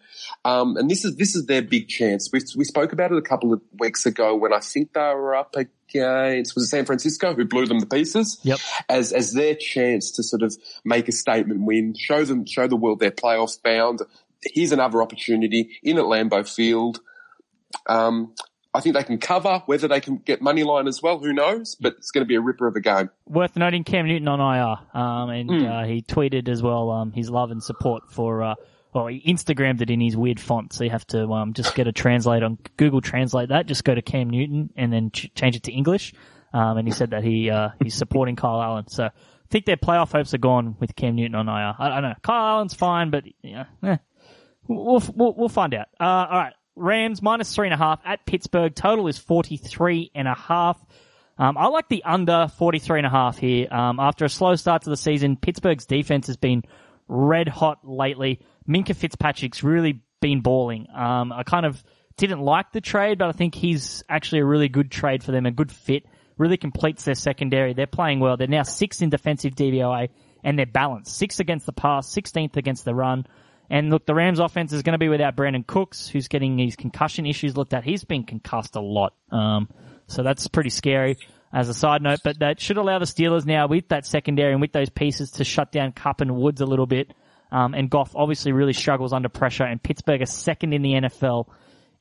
Um, and this is this is their big chance. We, we spoke about it a couple of weeks ago when I think they were up against was it San Francisco who blew them to pieces. Yep. As as their chance to sort of make a statement win, show them show the world they're playoff bound. Here's another opportunity in at Lambeau Field. Um, I think they can cover. Whether they can get money line as well, who knows? But it's going to be a ripper of a game. Worth noting, Cam Newton on IR, um, and mm. uh, he tweeted as well um, his love and support for uh, well, he Instagrammed it in his weird font, so you have to um, just get a translate on Google Translate that. Just go to Cam Newton and then ch- change it to English. Um, and he said that he uh, he's supporting Kyle Allen. So I think their playoff hopes are gone with Cam Newton on IR. I, don't know. Kyle Allen's fine, but yeah, eh. we'll, we'll we'll find out. Uh, all right, Rams minus three and a half at Pittsburgh. Total is forty three and a half. Um, I like the under 43 and a half here. Um, after a slow start to the season, Pittsburgh's defense has been red hot lately. Minkah Fitzpatrick's really been balling. Um, I kind of didn't like the trade, but I think he's actually a really good trade for them, a good fit. Really completes their secondary. They're playing well. They're now sixth in defensive DVOA and they're balanced. Sixth against the pass, 16th against the run. And look, the Rams offense is going to be without Brandin Cooks, who's getting his concussion issues looked at. He's been concussed a lot. Um, so that's pretty scary as a side note, but that should allow the Steelers now with that secondary and with those pieces to shut down Kupp and Woods a little bit um, and Goff obviously really struggles under pressure, and Pittsburgh is second in the NFL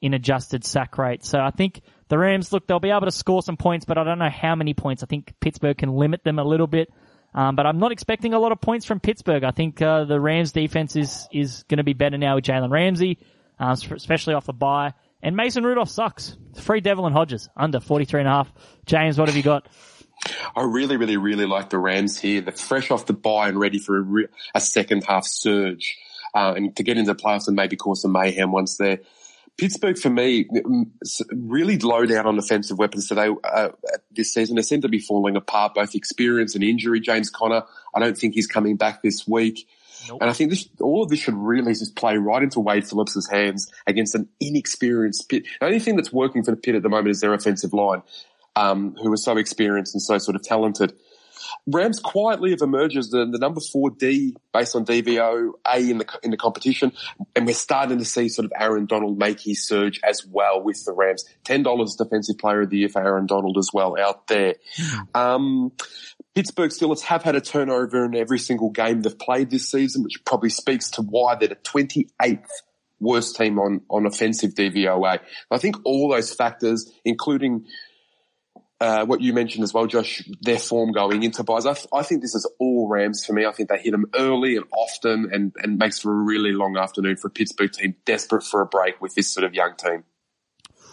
in adjusted sack rate. So I think the Rams, look, they'll be able to score some points, but I don't know how many points. I think Pittsburgh can limit them a little bit. Um, but I'm not expecting a lot of points from Pittsburgh. I think uh, the Rams defense is is going to be better now with Jalen Ramsey, uh, especially off the bye. And Mason Rudolph sucks. Free Devlin and Hodges under 43 and a half. James, what have you got? I really, really, really like the Rams here. They're fresh off the bye and ready for a, re- a second half surge, uh, and to get into the playoffs and maybe cause some mayhem once they're Pittsburgh for me really low down on offensive weapons today uh, this season. They seem to be falling apart, both experience and injury. James Conner, I don't think he's coming back this week. Nope. And I think this, all of this should really just play right into Wade Phillips's hands against an inexperienced Pitt. The only thing that's working for the Pitt at the moment is their offensive line um, who are so experienced and so sort of talented. Rams quietly have emerged as the, the number four D based on DVO A in the in the competition, and we're starting to see sort of Aaron Donald make his surge as well with the Rams. Ten dollars defensive player of the year for Aaron Donald as well out there. Um, Pittsburgh Steelers have had a turnover in every single game they've played this season, which probably speaks to why they're the 28th worst team on, on offensive DVOA. I think all those factors, including uh, what you mentioned as well, Josh, their form going into byes. I, th- I, think this is all Rams for me. I think they hit them early and often and, and makes for a really long afternoon for a Pittsburgh team desperate for a break with this sort of young team.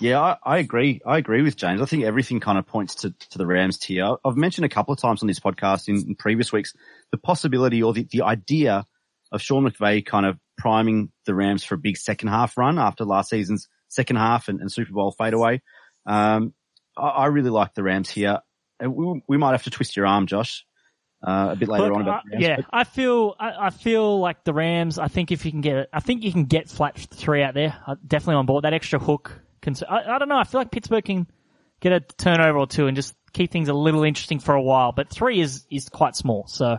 Yeah, I, I agree. I agree with James. I think everything kind of points to, to the Rams tier. I've mentioned a couple of times on this podcast in, in previous weeks the possibility or the, the idea of Sean McVay kind of priming the Rams for a big second half run after last season's second half and, and Super Bowl fadeaway. Um, I, really like the Rams here. We, we might have to twist your arm, Josh, uh, a bit later Look, on about Rams, yeah, but... I feel I, I, feel like the Rams. I think if you can get, I think you can get flat three out there. I'm definitely on board. That extra hook. Can, I, I don't know. I feel like Pittsburgh can get a turnover or two and just keep things a little interesting for a while. But three is is quite small. So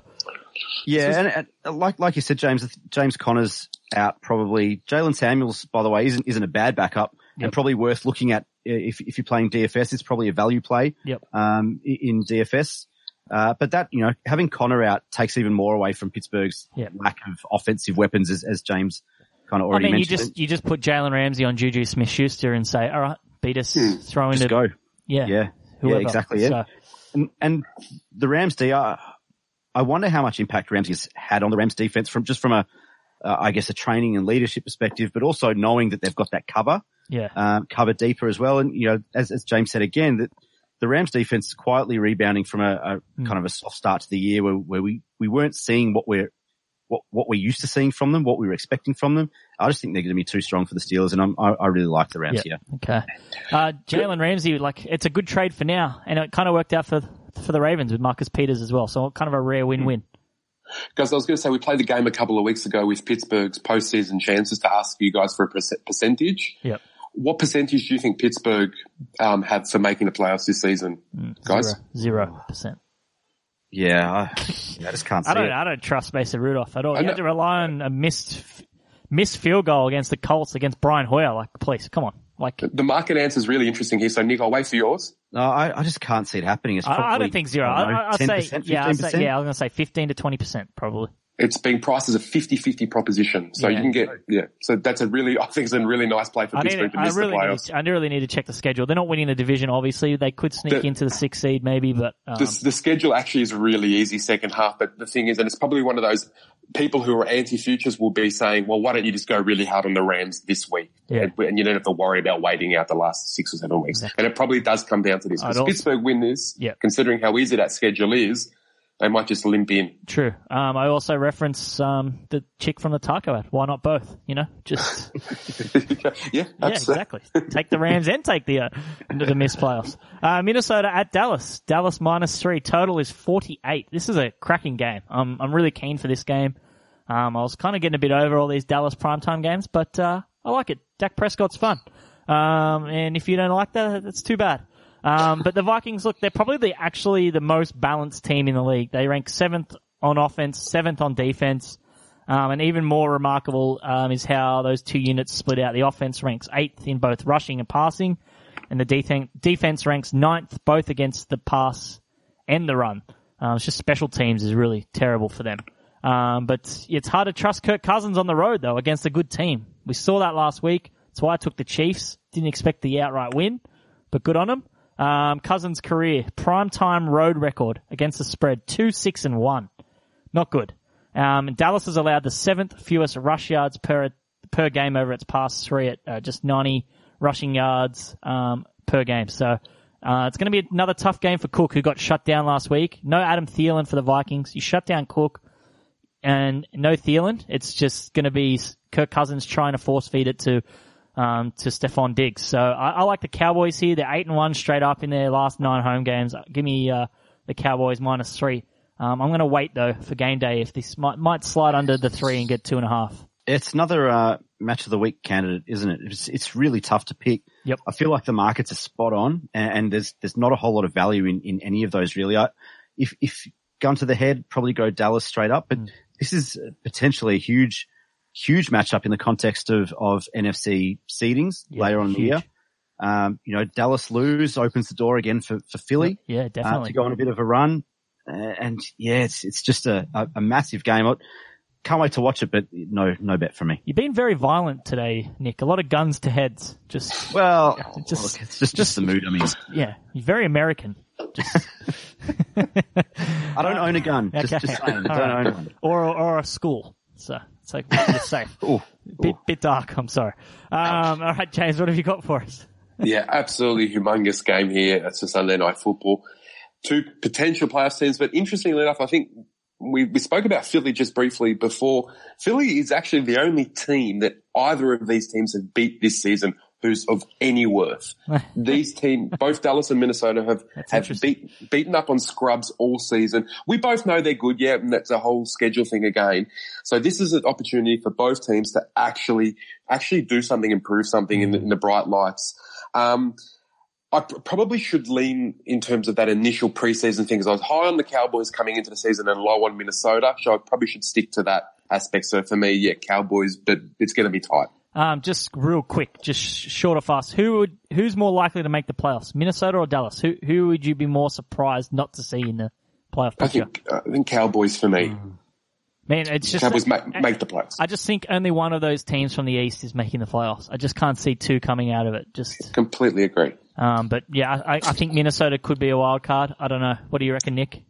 yeah, and, and, like like you said, James James Conner's out probably. Jaylen Samuels, by the way, isn't isn't a bad backup yep. and probably worth looking at if, if you're playing DFS, it's probably a value play. Yep. Um, in DFS. Uh, but that, you know, having Conner out takes even more away from Pittsburgh's yep. lack of offensive weapons, as, as James kind of already I mean, mentioned. You just, you just put Jalen Ramsey on Juju Smith Schuster and say, all right, beat us, hmm. throw into. Just go. Yeah. Yeah. Whoever. Yeah, exactly. Yeah. So. And, and the Rams D, I, I wonder how much impact Ramsey's had on the Rams defense from just from a, uh, I guess, a training and leadership perspective, but also knowing that they've got that cover yeah, um, cover deeper as well. And you know, as, as James said again, that the Rams defense is quietly rebounding from a, a mm. kind of a soft start to the year where, where we, we weren't seeing what we're what, what we're used to seeing from them, what we were expecting from them. I just think they're going to be too strong for the Steelers, and I'm, I, I really like the Rams Yeah. here. Okay. Uh, Jalen Ramsey, like, it's a good trade for now, and it kind of worked out for, for the Ravens with Marcus Peters as well. So kind of a rare win-win. Guys, I was going to say we played the game a couple of weeks ago with Pittsburgh's postseason chances to ask you guys for a percentage. Yep. What percentage do you think Pittsburgh um, have for making the playoffs this season, guys? Zero percent. Yeah, I, I just can't see I don't. it. I don't trust Mason Rudolph at all. I You know- had to rely on a missed missed field goal against the Colts against Brian Hoyer. Like, please, come on. Like, The market answer is really interesting here. So, Nick, I'll wait for yours. No, I, I just can't see it happening. It's I, probably, I don't think zero. I don't know, I, I'll say yeah. I'll say, yeah, I was gonna say fifteen to twenty percent probably. It's being priced as a 50-50 proposition. So Yeah. you can get, yeah. So that's a really, I think it's a really nice play for I, need, Pittsburgh to I miss really, the playoffs. to- I really need to check the schedule. They're not winning the division, obviously. They could sneak The- into the sixth seed, maybe, but um, the, the schedule actually is really easy second half, but the thing is, and it's probably one of those people who are anti-futures will be saying, well, why don't you just go really hard on the Rams this week? Yeah. And, and you don't have to worry about waiting out the last six or seven weeks. And it probably does come down to this. I'd Because also- Pittsburgh win this, Yeah. considering how easy that schedule is, they might just limp in. true. Um, I also reference um, the chick from the taco ad. Why not both? You know, just yeah, yeah, exactly. take the Rams and take the uh, the missed playoffs. Uh, Minnesota at Dallas. Dallas minus three. Total is forty eight. This is a cracking game. I'm I'm really keen for this game. Um, I was kind of getting a bit over all these Dallas primetime games, but uh, I like it. Dak Prescott's fun. Um, and if you don't like that, that's too bad. Um, but the Vikings, look, they're probably the, actually the most balanced team in the league. They rank seventh on offense, seventh on defense. Um, and even more remarkable um, is how those two units split out. The offense ranks eighth in both rushing and passing, and the defen- defense ranks ninth both against the pass and the run. Um, it's just special teams is really terrible for them. Um, but it's hard to trust Kirk Cousins on the road though against a good team. We saw that last week. That's why I took the Chiefs. Didn't expect the outright win, but good on them. Um, Cousins' career primetime road record against the spread two six and one, not good. Um, Dallas has allowed the seventh fewest rush yards per per game over its past three at uh, just 90 rushing yards um, per game. So uh, it's going to be another tough game for Cook, who got shut down last week. No Adam Thielen for the Vikings. You shut down Cook and no Thielen. It's just going to be Kirk Cousins trying to force feed it to um, to Stefon Diggs. So I, I like the Cowboys here. They're eight and one straight up in their last nine home games. Give me uh, the Cowboys minus three. Um, I'm going to wait though for game day if this might might slide under the three and get two and a half. It's another uh, match of the week candidate, isn't it? It's, it's really tough to pick. Yep. I feel like the markets are spot on, and, and there's there's not a whole lot of value in, in any of those really. I, if if gun to the head, probably go Dallas straight up, but this is potentially a huge huge matchup in the context of of NFC seedings Yeah, later on in the year. Um, you know, Dallas lose opens the door again for for Philly Yeah, uh, definitely. to go on a bit of a run. Uh, and yeah, it's, it's just a, a, a massive game. I can't wait to watch it, but no, no bet for me. You've been very violent today, Nick. A lot of guns to heads. Just Well, just- look, it's just, just the mood. I mean, yeah, you're very American. Just I don't own a gun. Just, Okay. just saying, I don't right. own one. or or a school. So it's like you're safe. Ooh, Bit bit dark. I'm sorry. Um, all right, James, what have you got for us? yeah, absolutely humongous game here. It's a Sunday night football. Two potential playoff teams, but interestingly enough, I think we, we spoke about Philly just briefly before. Philly is actually the only team that either of these teams have beat this season who's of any worth. these teams, both Dallas and Minnesota have, That's have beat, beaten up on scrubs all season. We both know they're good, yeah, and that's a whole schedule thing again. So this is an opportunity for both teams to actually, actually do something, improve something in the, in the bright lights. Um, I pr- probably should lean in terms of that initial preseason thing because I was high on the Cowboys coming into the season and low on Minnesota. So I probably should stick to that aspect. So for me, yeah, Cowboys, but it's going to be tight. Um, just real quick, just short or fast. Who would who's more likely to make the playoffs, Minnesota or Dallas? Who who would you be more surprised not to see in the playoff I picture? think, uh, I think Cowboys for me. Man, it's just Cowboys make, make the playoffs. I just think only one of those teams from the East is making the playoffs. I just can't see two coming out of it. Just, Completely agree. um, but yeah, I, I think Minnesota could be a wild card. I don't know. What do you reckon, Nick?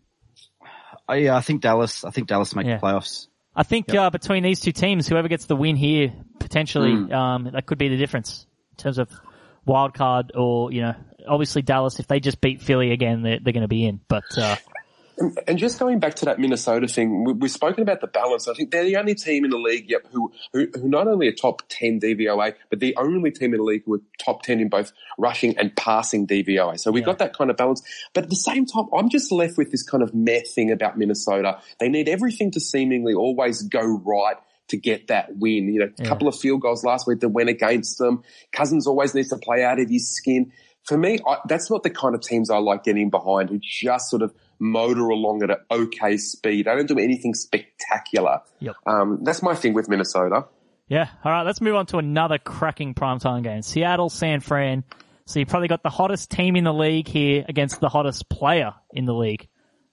I, yeah, I think Dallas. I think Dallas make Yeah. the playoffs. I think uh, between these two teams, whoever gets the win here, potentially, um, that could be the difference in terms of wild card or you know, obviously Dallas. If they just beat Philly again, they're, they're going to be in. But uh, And, and just going back to that Minnesota thing, we, we've spoken about the balance. I think they're the only team in the league yep, who, who, who not only are top 10 DVOA, but the only team in the league who are top 10 in both rushing and passing DVOA. So we've Yeah. got that kind of balance. But at the same time, I'm just left with this kind of meh thing about Minnesota. They need everything to seemingly always go right to get that win. You know, a Yeah. couple of field goals last week that went against them. Cousins always needs to play out of his skin. For me, I, that's not the kind of teams I like getting behind who just sort of motor along at an okay speed. They don't do anything spectacular. Yep. Um, that's my thing with Minnesota. Yeah. All right. Let's move on to another cracking primetime game. Seattle, San Fran. So you've probably got the hottest team in the league here against the hottest player in the league.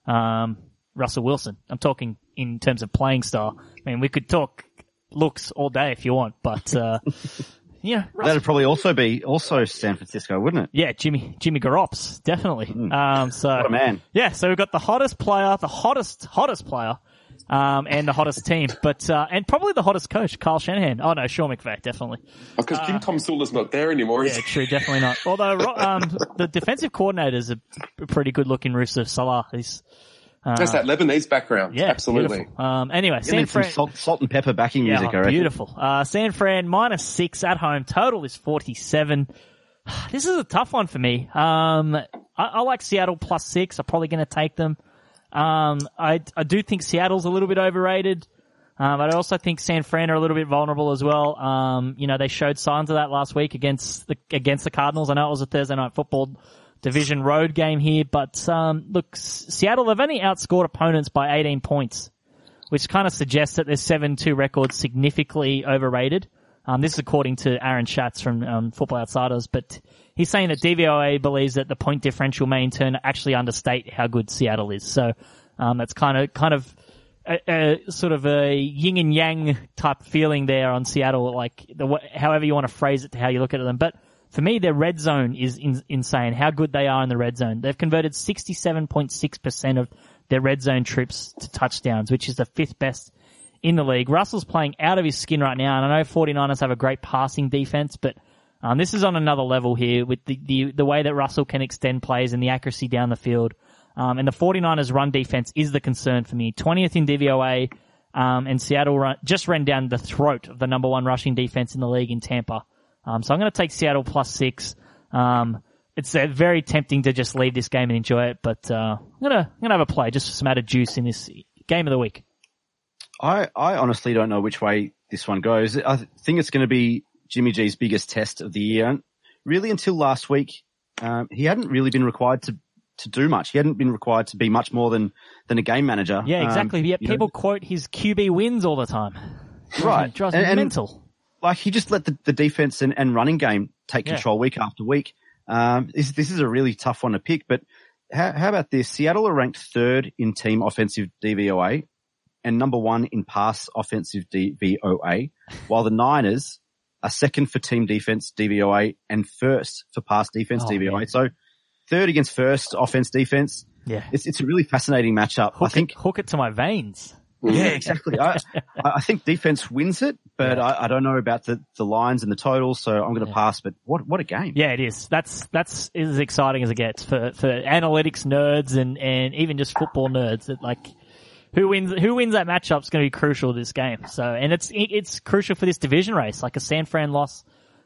Um, Russell Wilson. I'm talking in terms of playing style. I mean, we could talk looks all day if you want, but, uh, yeah, Russell, That'd probably also be also San Francisco, wouldn't it? yeah, Jimmy, Jimmy Garoppolo, definitely. Um, so, What a man. yeah, so we've got the hottest player, the hottest, hottest player, um, and the hottest team, but, uh, and probably the hottest coach, Kyle Shanahan. Oh no, Sean McVay, definitely. Because Jim Tomsula's not there anymore. is Yeah, he? true, definitely not. Although, um, the defensive coordinator is a pretty good looking Rusev Saleh. He's, That's that Lebanese background. yeah, Absolutely. Um, anyway, And San then Fran. salt, salt and pepper backing music, Yeah, I reckon. beautiful. Uh, San Fran minus six at home. Total is 47. This is a tough one for me. Um, I, I like Seattle plus six. I'm probably going to take them. Um, I, I do think Seattle's a little bit overrated. Um, but I also think San Fran are a little bit vulnerable as well. Um, you know, they showed signs of that last week against the, against the Cardinals. I know it was a Thursday night football division road game here, but, um, look, Seattle have only outscored opponents by 18 points which kind of suggests that their 7-2 record significantly overrated. Um, this is according to Aaron Schatz from um, Football Outsiders, but he's saying that DVOA believes that the point differential may in turn actually understate how good Seattle is. So um, that's kind of kind of a, a sort of a yin and yang type feeling there on Seattle, like the however you want to phrase it to how you look at them. But for me, their red zone is in, insane. How good they are in the red zone. They've converted 67.6% of their red zone trips to touchdowns, which is the fifth best in the league. Russell's playing out of his skin right now, and I know 49ers have a great passing defense, but um, this is on another level here with the, the, the way that Russell can extend plays and the accuracy down the field. Um, and the 49ers run defense is the concern for me. 20th in DVOA, um, and Seattle run, just ran down the throat of the number one rushing defense in the league in Tampa. Um, so I'm going to take Seattle plus six. Um, it's uh, very tempting to just leave this game and enjoy it, but uh, I'm gonna I'm gonna have a play just for some added juice in this game of the week. I, I honestly don't know which way this one goes. I think it's going to be Jimmy G's biggest test of the year. And really, until last week, um, he hadn't really been required to to do much. He hadn't been required to be much more than than a game manager. Yeah, Um, exactly. Yet you know, people quote his QB wins all the time. right. It drives me And- and- mental. Like he just let the, the defense and, and running game take Yeah. control week after week. Um, this, this is a really tough one to pick, but how, how about this? Seattle are ranked third in team offensive DVOA and number one in pass offensive DVOA, while the Niners are second for team defense DVOA and first for pass defense Oh, DVOA. man. So third against first offense defense. Yeah. It's, it's a really fascinating matchup. I think it, hook it to my veins. Yeah, exactly. I, I think defense wins it, but Yeah. I, I don't know about the, the lines and the totals, so I'm going to pass. But what what a game! Yeah, it is. That's that's as exciting as it gets for for analytics nerds and and even just football nerds. That like who wins who wins that matchup is going to be crucial to this game. So and it's it's crucial for this division race. Like a San Fran loss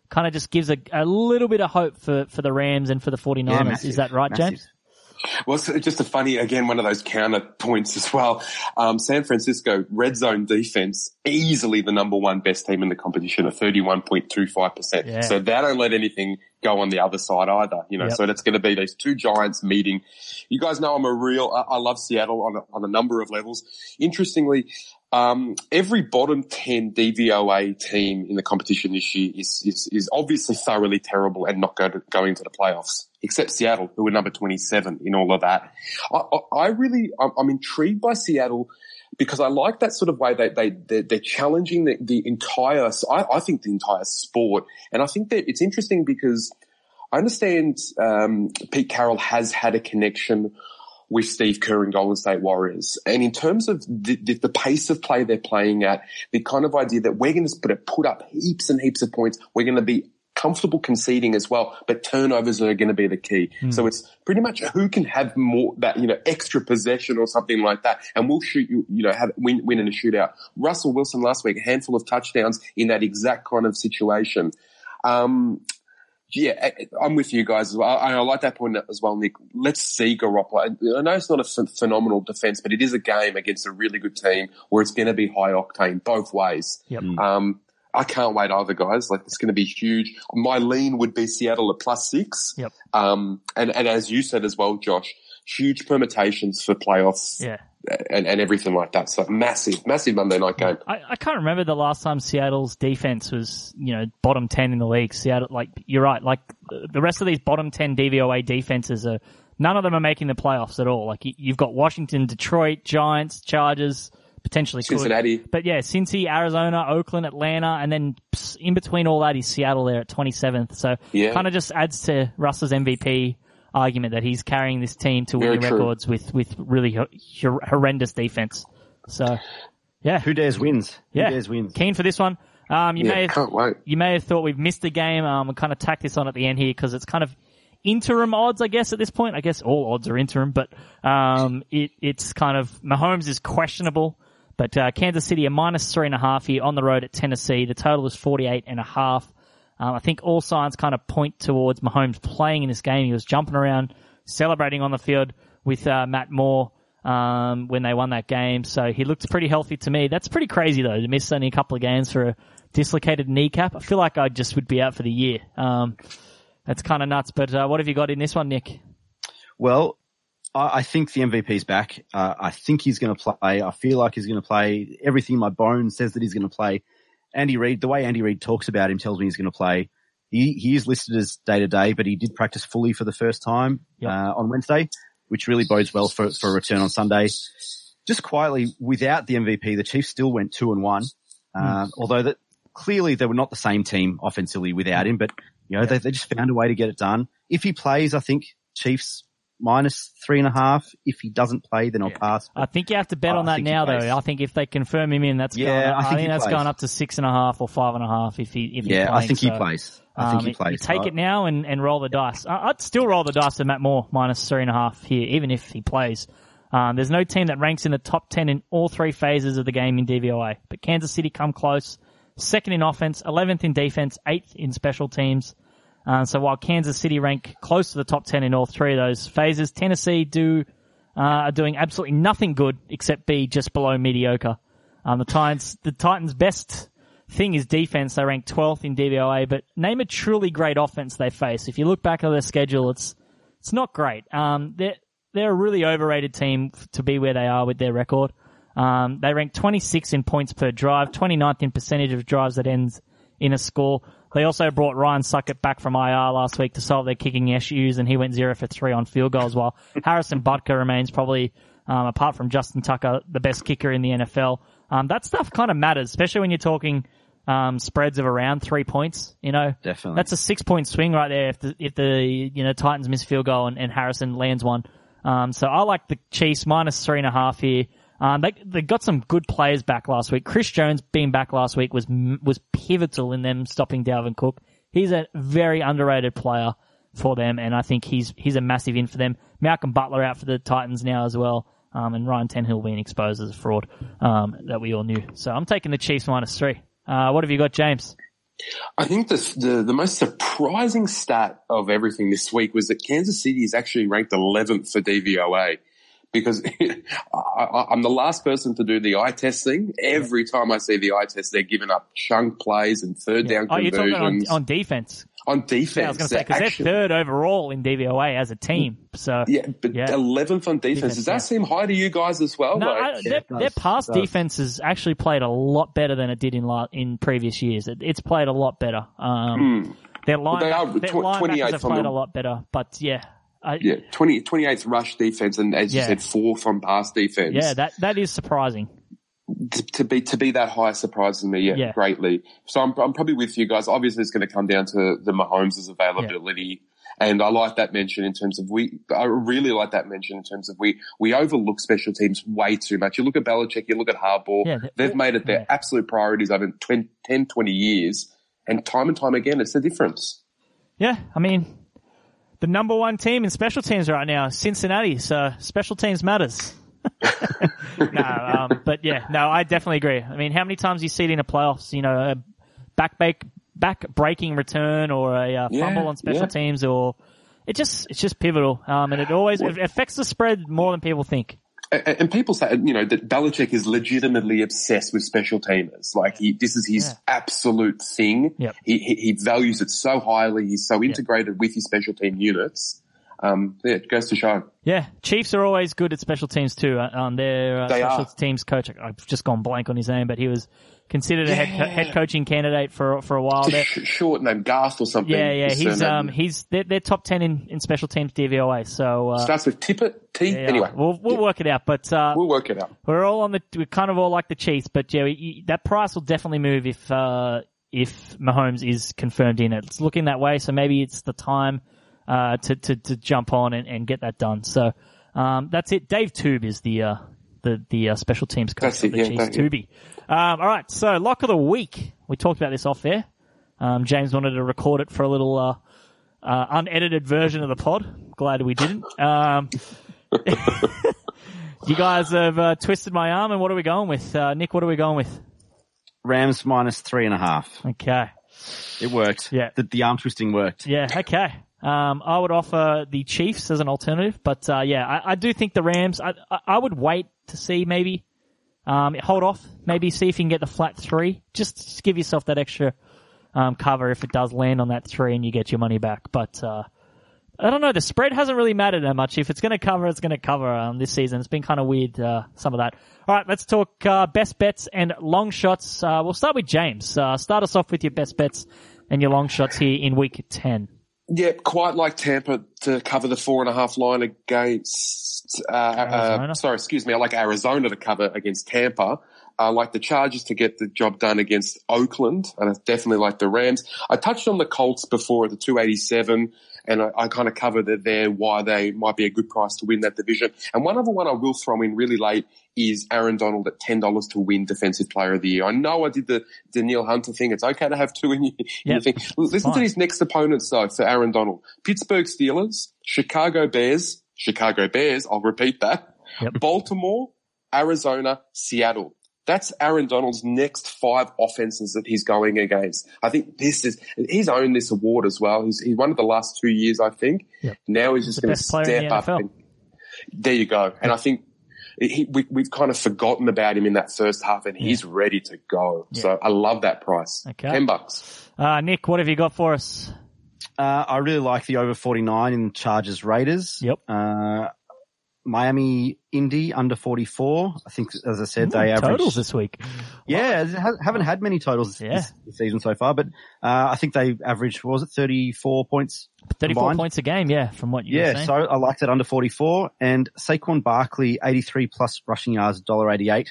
kind of just gives a, a little bit of hope for for the Rams and for the 49ers. Yeah, massive, is that right, massive. James? Well, it's just a funny, again, one of those counter points as well. Um, San Francisco red zone defense, easily the number one best team in the competition at 31.25%. Yeah. So they don't let anything go on the other side either, you know, Yep. so that's going to be these two giants meeting. You guys know I'm a real, I, I love Seattle on a, on a number of levels. Interestingly, um, every bottom 10 DVOA team in the competition this year is, is, is obviously thoroughly terrible and not go to, going to the playoffs, except Seattle, who are number 27 in all of that. I, I, I really, I'm, I'm intrigued by Seattle because I like that sort of way they, they, they're, they're challenging the, the entire, I, I think the entire sport. And I think that it's interesting because I understand, um, Pete Carroll has had a connection with Steve Kerr and Golden State Warriors. And in terms of the, the, the pace of play they're playing at, the kind of idea that we're going to put, put up heaps and heaps of points, we're going to be comfortable conceding as well, but turnovers are going to be the key. Hmm. So it's pretty much who can have more that you know extra possession or something like that, and we'll shoot you, you know, have win win in a shootout. Russell Wilson last week, a handful of touchdowns in that exact kind of situation. Um, yeah, I- I'm with you guys as well. I, I like that point as well, Nick. Let's see Garoppolo. I know it's not a phenomenal defense, but it is a game against a really good team where it's going to be high octane both ways. Yep. Um, I can't wait either, guys. Like it's going to be huge. My lean would be Seattle at plus six. Yep. Um, and, and as you said as well, Josh, huge permutations for playoffs Yeah. and, and everything like that. So massive, massive Monday night game. I, I can't remember the last time Seattle's defense was, you know, bottom 10 in the league. Seattle, like, you're right, like, the rest of these bottom 10 DVOA defenses are, none of them are making the playoffs at all. Like, you- you've got Washington, Detroit, Giants, Chargers, potentially could. Cincinnati. But yeah, Cincy, Arizona, Oakland, Atlanta, and then in between all that is Seattle there at 27th. So Yeah. kind of just adds to Russ's MVP argument that he's carrying this team to Very winning true. records with, with really hor- hor- horrendous defense. So, yeah. Who dares wins? Who Yeah, dares wins? keen for this one. Um, you Yeah, may have, can't wait. you may have thought we've missed the game. Um, we'll kind of tack this on at the end here because it's kind of interim odds, I guess, at this point. I guess all odds are interim, but um, it, it's kind of Mahomes is questionable. But uh, Kansas City a minus three and a half here on the road at Tennessee. The total is forty eight and a half. Um, I think all signs kind of point towards Mahomes playing in this game. He was jumping around, celebrating on the field with uh, Matt Moore um, when they won that game. So he looked pretty healthy to me. That's pretty crazy though to miss only a couple of games for a dislocated kneecap. I feel like I just would be out for the year. Um, that's kind of nuts. But uh, what have you got in this one, Nick? Well, I, think the MVP's back. Uh, I think he's going to play. I feel like he's going to play. Everything in my bone says that he's going to play. Andy Reid, the way Andy Reid talks about him tells me he's going to play. He, he is listed as day to day, but he did practice fully for the first time Yep. uh, on Wednesday, which really bodes well for, for a return on Sunday. Just quietly, without the MVP, the Chiefs still went two and one. Uh, although that clearly they were not the same team offensively without him, but you know, they, they just found a way to get it done. If he plays, I think Chiefs minus three and a half. If he doesn't play, then I'll pass. I think you have to bet I on that now, though. I think if they confirm him in, that's Yeah, going. I I think think, that's plays. going up to six and a half or five and a half if he if yeah, playing. I think he plays. I think um, he plays. You take I- it now and, and roll the dice. I- I'd still roll the dice to Matt Moore minus three and a half here, even if he plays. Um, there's no team that ranks in the top 10 in all three phases of the game in DVOA, but Kansas City come close. Second in offense, 11th in defense, 8th in special teams. Uh, so while Kansas City rank close to the top 10 in all three of those phases, Tennessee do, uh, are doing absolutely nothing good except be just below mediocre. Um, the Titans, the Titans' best thing is defense. They rank 12th in DVOA, but name a truly great offense they face. If you look back at their schedule, it's it's not great. Um, they're they're a really overrated team to be where they are with their record. Um, they rank 26 in points per drive, 29th in percentage of drives that ends in a score. They also brought Ryan Succop back from IR last week to solve their kicking issues, and he went zero for three on field goals. While Harrison Butker remains probably, um, apart from Justin Tucker, the best kicker in the NFL. Um, that stuff kind of matters, especially when you're talking um, spreads of around three points. You know, Definitely. that's a six point swing right there. If the if the you know Titans miss field goal and, and Harrison lands one, um, so I like the Chiefs minus three and a half here. Um, they they got some good players back last week. Chris Jones being back last week was was pivotal in them stopping Dalvin Cook. He's a very underrated player for them, and I think he's he's a massive in for them. Malcolm Butler out for the Titans now as well, um, and Ryan Tannehill being exposed as a fraud um, that we all knew. So I'm taking the Chiefs minus three. Uh, what have you got, James? I think the, the the most surprising stat of everything this week was that Kansas City is actually ranked 11th for DVOA. Because I, I, I'm the last person to do the eye test thing. Every time I see the eye test, they're giving up chunk plays and third down Oh, you're talking conversions on, on defense. on defense. Yeah, I was going to say They're because they're third overall in DVOA as a team. So Yeah, but Yeah. 11th on defense. Defense, Does that yeah. seem high to you guys as well? No, Like- I, their, it does, their pass it does. defense has actually played a lot better than it did in la- in previous years. It, it's played a lot better. Um, Their line, Hmm. they are their tw- linebackers 28th have played the- a lot better. But yeah, I, yeah, 20, 28th rush defense, and as you said, fourth from pass defense. yeah, that that is surprising. to, to be to be that high surprises me, yeah, Yeah. greatly. So I'm I'm probably with you guys. Obviously, it's going to come down to the Mahomes' availability, and I like that mention in terms of we. I really like that mention in terms of we we overlook special teams way too much. You look at Belichick, you look at Harbaugh. Yeah, they- they've made it their yeah. absolute priorities over 20, 10, 20 years. And time and time again, it's the difference. Yeah, I mean, the number one team in special teams right now, Cincinnati. So special teams matters. no, um, but yeah, no, I definitely agree. I mean, how many times you see it in the playoffs? You know, a back back back breaking return or a uh, Yeah, fumble on special yeah. teams, or it just it's just pivotal. Um, and it always it affects the spread more than people think. And, people say, you know, that Belichick is legitimately obsessed with special teamers. Like he, this is his Yeah. absolute thing. Yep. He, he, he values it so highly. He's so integrated with his special team units. Um, yeah, it goes to show. Yeah, Chiefs are always good at special teams too. Uh, Um, their uh, They special are. teams coach, I've just gone blank on his name, but he was considered a head, co- Yeah. head coaching candidate for for a while. It's a There. sh- short name, Garth or something. Yeah, yeah, he's surname. um he's they're, they're top ten in, in special teams DVOA. So uh, starts with Tippett, T. yeah, Anyway, we'll we'll work it out. But uh, we'll work it out. we're all on the we're kind of all like the Chiefs. But yeah, we, that price will definitely move if uh if Mahomes is confirmed in it. It's looking that way. So maybe it's the time uh to to, to jump on and, and get that done. So um that's it. Dave Toub is the uh the the uh, special teams coach That's of it, the yeah, Chiefs. thank you. Tubey. Um, all right. So lock of the week. We talked about this off air. Um, James wanted to record it for a little uh, uh, unedited version of the pod. Glad we didn't. Um, you guys have uh, twisted my arm, and what are we going with, uh, Nick? What are we going with? Rams minus three and a half. Okay. It worked. Yeah. The, the arm twisting worked. Yeah. Okay. Um, I would offer the Chiefs as an alternative, but uh, yeah, I, I do think the Rams. I, I, would wait to see maybe um, hold off, maybe see if you can get the flat three. Just, just give yourself that extra um, cover if it does land on that three and you get your money back. But uh, I don't know. The spread hasn't really mattered that much. If it's going to cover, it's going to cover um, this season. It's been kind of weird, uh, some of that. All right, let's talk uh, best bets and long shots. Uh, we'll start with James. Uh, start us off with your best bets and your long shots here in week 10. Yeah, quite like Tampa to cover the four and a half line against. Uh, uh, sorry, excuse me. I like Arizona to cover against Tampa. I like the Chargers to get the job done against Oakland, and I definitely like the Rams. I touched on the Colts before at the 287, and I, I kind of cover it there why they might be a good price to win that division. And one other one I will throw in really late is Aaron Donald at ten dollars to win Defensive Player of the Year. I know I did the Danielle Hunter thing. It's okay to have two in your, Yep. thing. Listen to fine. his next opponents though for Aaron Donald: Pittsburgh Steelers, Chicago Bears, Chicago Bears. I'll repeat that. Yep. Baltimore, Arizona, Seattle. That's Aaron Donald's next five offenses that he's going against. I think this is, he's owned this award as well. He's, he won it the last two years, I think. Yep. Now he's just going to best player in step up. And, there you go. And I think he, we, we've kind of forgotten about him in that first half and he's ready to go. So I love that price. Okay. 10 bucks. Uh, Nick, what have you got for us? Uh, I really like the over 49 in Chargers Raiders. Yep. Uh, Miami Indy under 44. I think, as I said, they average. Totals this week. Yeah, it haven't had many totals Yeah. this, this season so far, but uh, I think they averaged, what was it, 34 points? 34 combined? points a game, yeah, from what you Yeah, so I liked that under 44. And Saquon Barkley, 83 plus rushing yards, $1.88.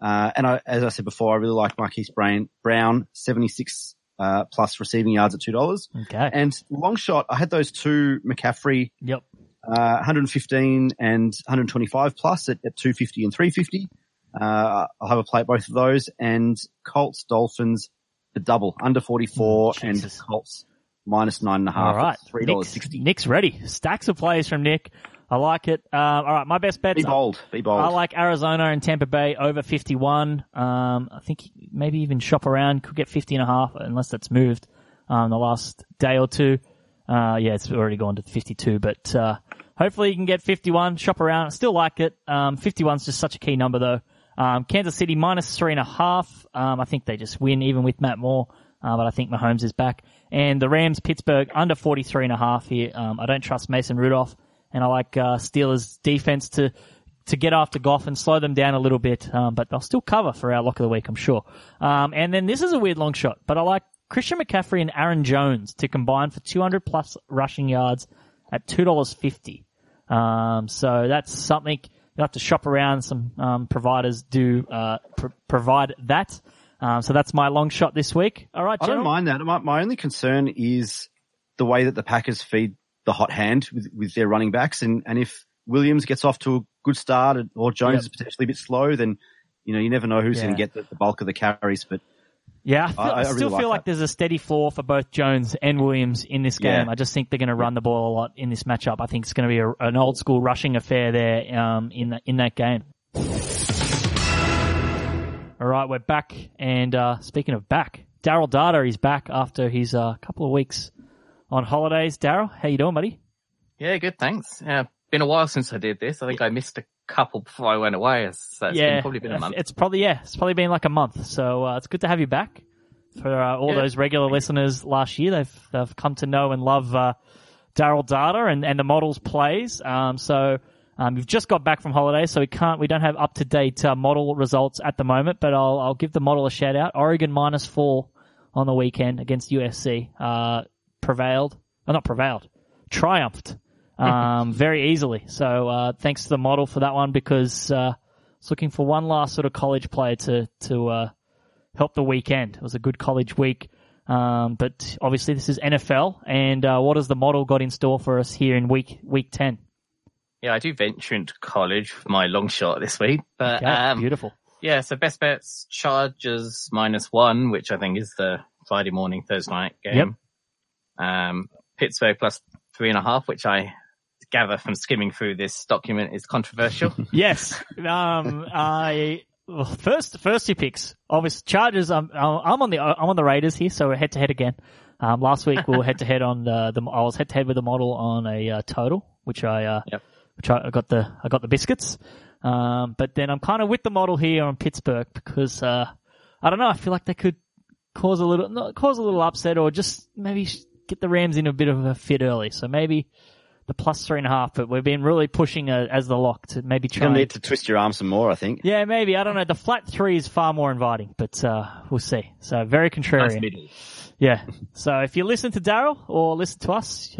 Uh, and I, as I said before, I really like Marquise Brown, Brown 76 uh, plus receiving yards at $2. okay. And long shot, I had those two McCaffrey yep. Uh, 115 and 125 plus at, at 250 and 350. Uh, I'll have a play at both of those and Colts, Dolphins, the double under 44 Mm, and Colts minus nine and a half. All right. at $3.60. Nick's, Nick's ready. Stacks of plays from Nick. I like it. Uh, all right. My best bets. Be bold. Be bold. I like Arizona and Tampa Bay over 51. Um, I think maybe even shop around could get 50 and a half unless that's moved, um, the last day or two. Uh, yeah, it's already gone to 52, but, uh, hopefully you can get 51, shop around. I still like it. Um, 51's just such a key number though. Um, Kansas City minus three and a half. Um, I think they just win even with Matt Moore. Uh, but I think Mahomes is back. And the Rams, Pittsburgh, under 43 and a half here. Um, I don't trust Mason Rudolph. And I like, uh, Steelers defense to, to get after Goff and slow them down a little bit. Um, but they'll still cover for our lock of the week, I'm sure. Um, and then this is a weird long shot, but I like Christian McCaffrey and Aaron Jones to combine for 200 plus rushing yards at $2.50. Um, so that's something you have to shop around. Some, um, providers do, uh, pr- provide that. Um, so that's my long shot this week. All right, I don't mind that. My, my only concern is the way that the Packers feed the hot hand with, with their running backs. And, and if Williams gets off to a good start or Jones Yep. is potentially a bit slow, then, you know, you never know who's Yeah. going to get the, the bulk of the carries. But Yeah, I, feel, I- I, I really still like feel like that. there's a steady floor for both Jones and Williams in this game. Yeah. I just think they're going to run the ball a lot in this matchup. I think it's going to be a, an old school rushing affair there um, in the, in that game. All right, we're back, and uh, speaking of back, Daryl Data is back after his uh, couple of weeks on holidays. Daryl, how you doing, buddy? Yeah, good, thanks. Yeah, been a while since I did this. I think I missed a couple before I went away, so it's been, probably been a month. It's probably yeah, it's probably been like a month. So uh, it's good to have you back. For uh, all Yeah. those regular listeners last year, they've they've come to know and love uh, Daryl Data and, and the models plays. Um, so um, you've just got back from holiday, so we can't we don't have up to date uh, model results at the moment. But I'll I'll give the model a shout out. Oregon minus four on the weekend against USC uh, prevailed. Oh, not prevailed, triumphed um, very easily. So uh, thanks to the model for that one because uh, I was looking for one last sort of college player to to uh, help the weekend. It was a good college week. Um, but obviously this is NFL, and uh, what has the model got in store for us here in week week ten? yeah, I do venture into college for my long shot this week, but Okay, um, beautiful. yeah. So best bets: Chargers minus one, which I think is the Friday morning Thursday night game. Um, Pittsburgh plus three and a half, which I gather from skimming through this document is controversial. Yes. Um, I well, first first two picks. Obviously, Chargers. I'm I'm on the I'm on the Raiders here, so we're head to head again. Um, last week we were head to head on the, the I was head to head with the model on a uh, total, which I uh, Yep. which I, I got the I got the biscuits. Um, but then I'm kind of with the model here on Pittsburgh because uh, I don't know. I feel like they could cause a little not cause a little upset or just maybe get the Rams in a bit of a fit early. So maybe the plus three and a half. But we've been really pushing uh, as the lock to maybe You're try. gonna and- need to twist your arm some more, I think. yeah, maybe. I don't know. The flat three is far more inviting, but uh, we'll see. So very nice contrarian. middle. yeah. So if you listen to Daryl or listen to us,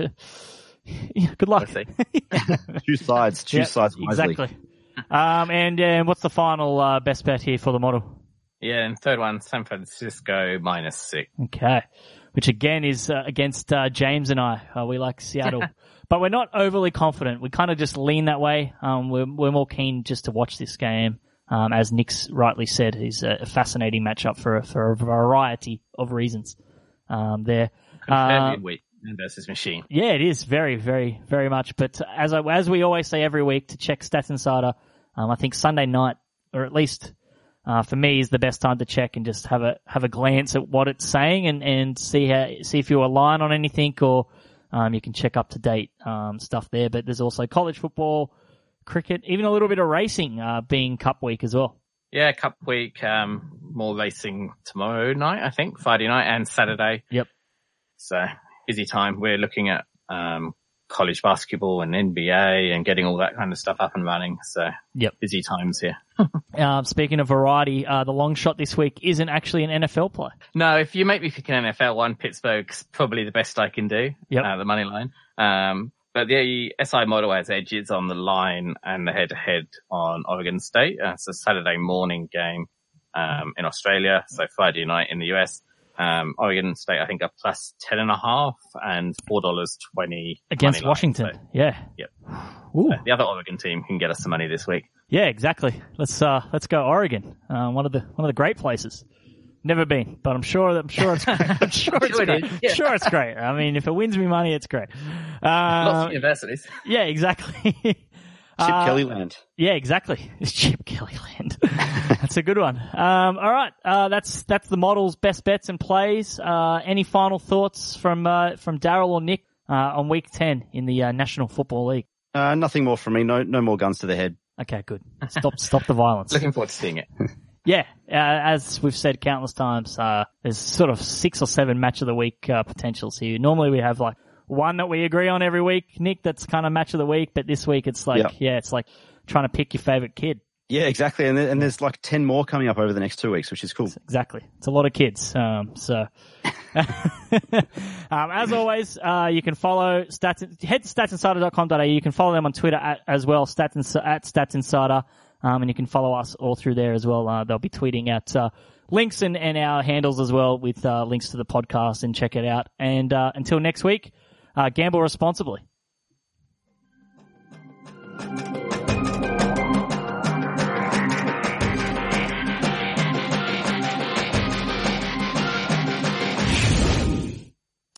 yeah, good luck. Let's see. Choose sides. Choose Yeah, sides wisely. Exactly. Um, and uh, what's the final uh, best bet here for the model? Yeah, and third one, San Francisco minus six. Okay. Which again is uh, against uh, James and I. Uh, we like Seattle. but we're not overly confident. We kind of just lean that way. Um, we're, we're more keen just to watch this game. Um, as Nick's rightly said, is a, fascinating matchup for, a- for a variety of reasons. Um, there. Uh, versus machine. yeah, it is very, very, very much. But as I, as we always say every week to check Stats Insider, um, I think Sunday night, or at least uh, for me, is the best time to check and just have a have a glance at what it's saying and, and see how see if you align on anything or um, you can check up to date um, stuff there. But there's also college football, cricket, even a little bit of racing uh, being Cup week as well. Yeah, Cup week, um, more racing tomorrow night, I think, Friday night and Saturday. Yep. So busy time. We're looking at, um, college basketball and NBA and getting all that kind of stuff up and running. So Yep. busy times here. Uh, speaking of variety, uh, the long shot this week isn't actually an NFL play. No, if you make me pick an NFL one, Pittsburgh's probably the best I can do. Yep. Uh, the money line. Um, but the SI model has edges on the line and the head to head on Oregon State. Uh, it's a Saturday morning game, um, in Australia. So Friday night in the US. Um, Oregon State, I think are plus ten and a half and $4.20 Against line. Washington, So, yeah. Yep. Ooh. uh, the other Oregon team can get us some money this week. Yeah, exactly. Let's uh let's go Oregon. Uh, one of the one of the great places. Never been, but I'm sure I'm sure it's I'm sure it's Sure great. yeah. Sure it's great. I mean, if it wins me money, it's great. Lots Uh, of universities. yeah, exactly. Chip Uh, Kelly land. Yeah, exactly. It's Chip Kelly land. that's a good one. Um, all right, uh, that's that's the model's best bets and plays. Uh, any final thoughts from uh, from Daryl or Nick uh, on week ten in the uh, National Football League? Uh, nothing more from me. No, no more guns to the head. Okay, good. Stop stop the violence. Looking forward to seeing it. Yeah, uh, as we've said countless times, uh, there's sort of six or seven match of the week uh, potentials here. Normally we have like one that we agree on every week, Nick. That's kind of match of the week, but this week it's like, Yeah. yeah, it's like trying to pick your favorite kid. Yeah, exactly. And, and there's like 10 more coming up over the next two weeks, which is cool. Exactly. It's a lot of kids. Um, so, um, as always, uh, you can follow stats, head to statsinsider.com.au. You can follow them on Twitter at, as well, stats, at statsinsider. Um, and you can follow us all through there as well. Uh, they'll be tweeting out, uh, links and, and our handles as well with, uh, links to the podcast and check it out. And, uh, until next week, uh, gamble responsibly.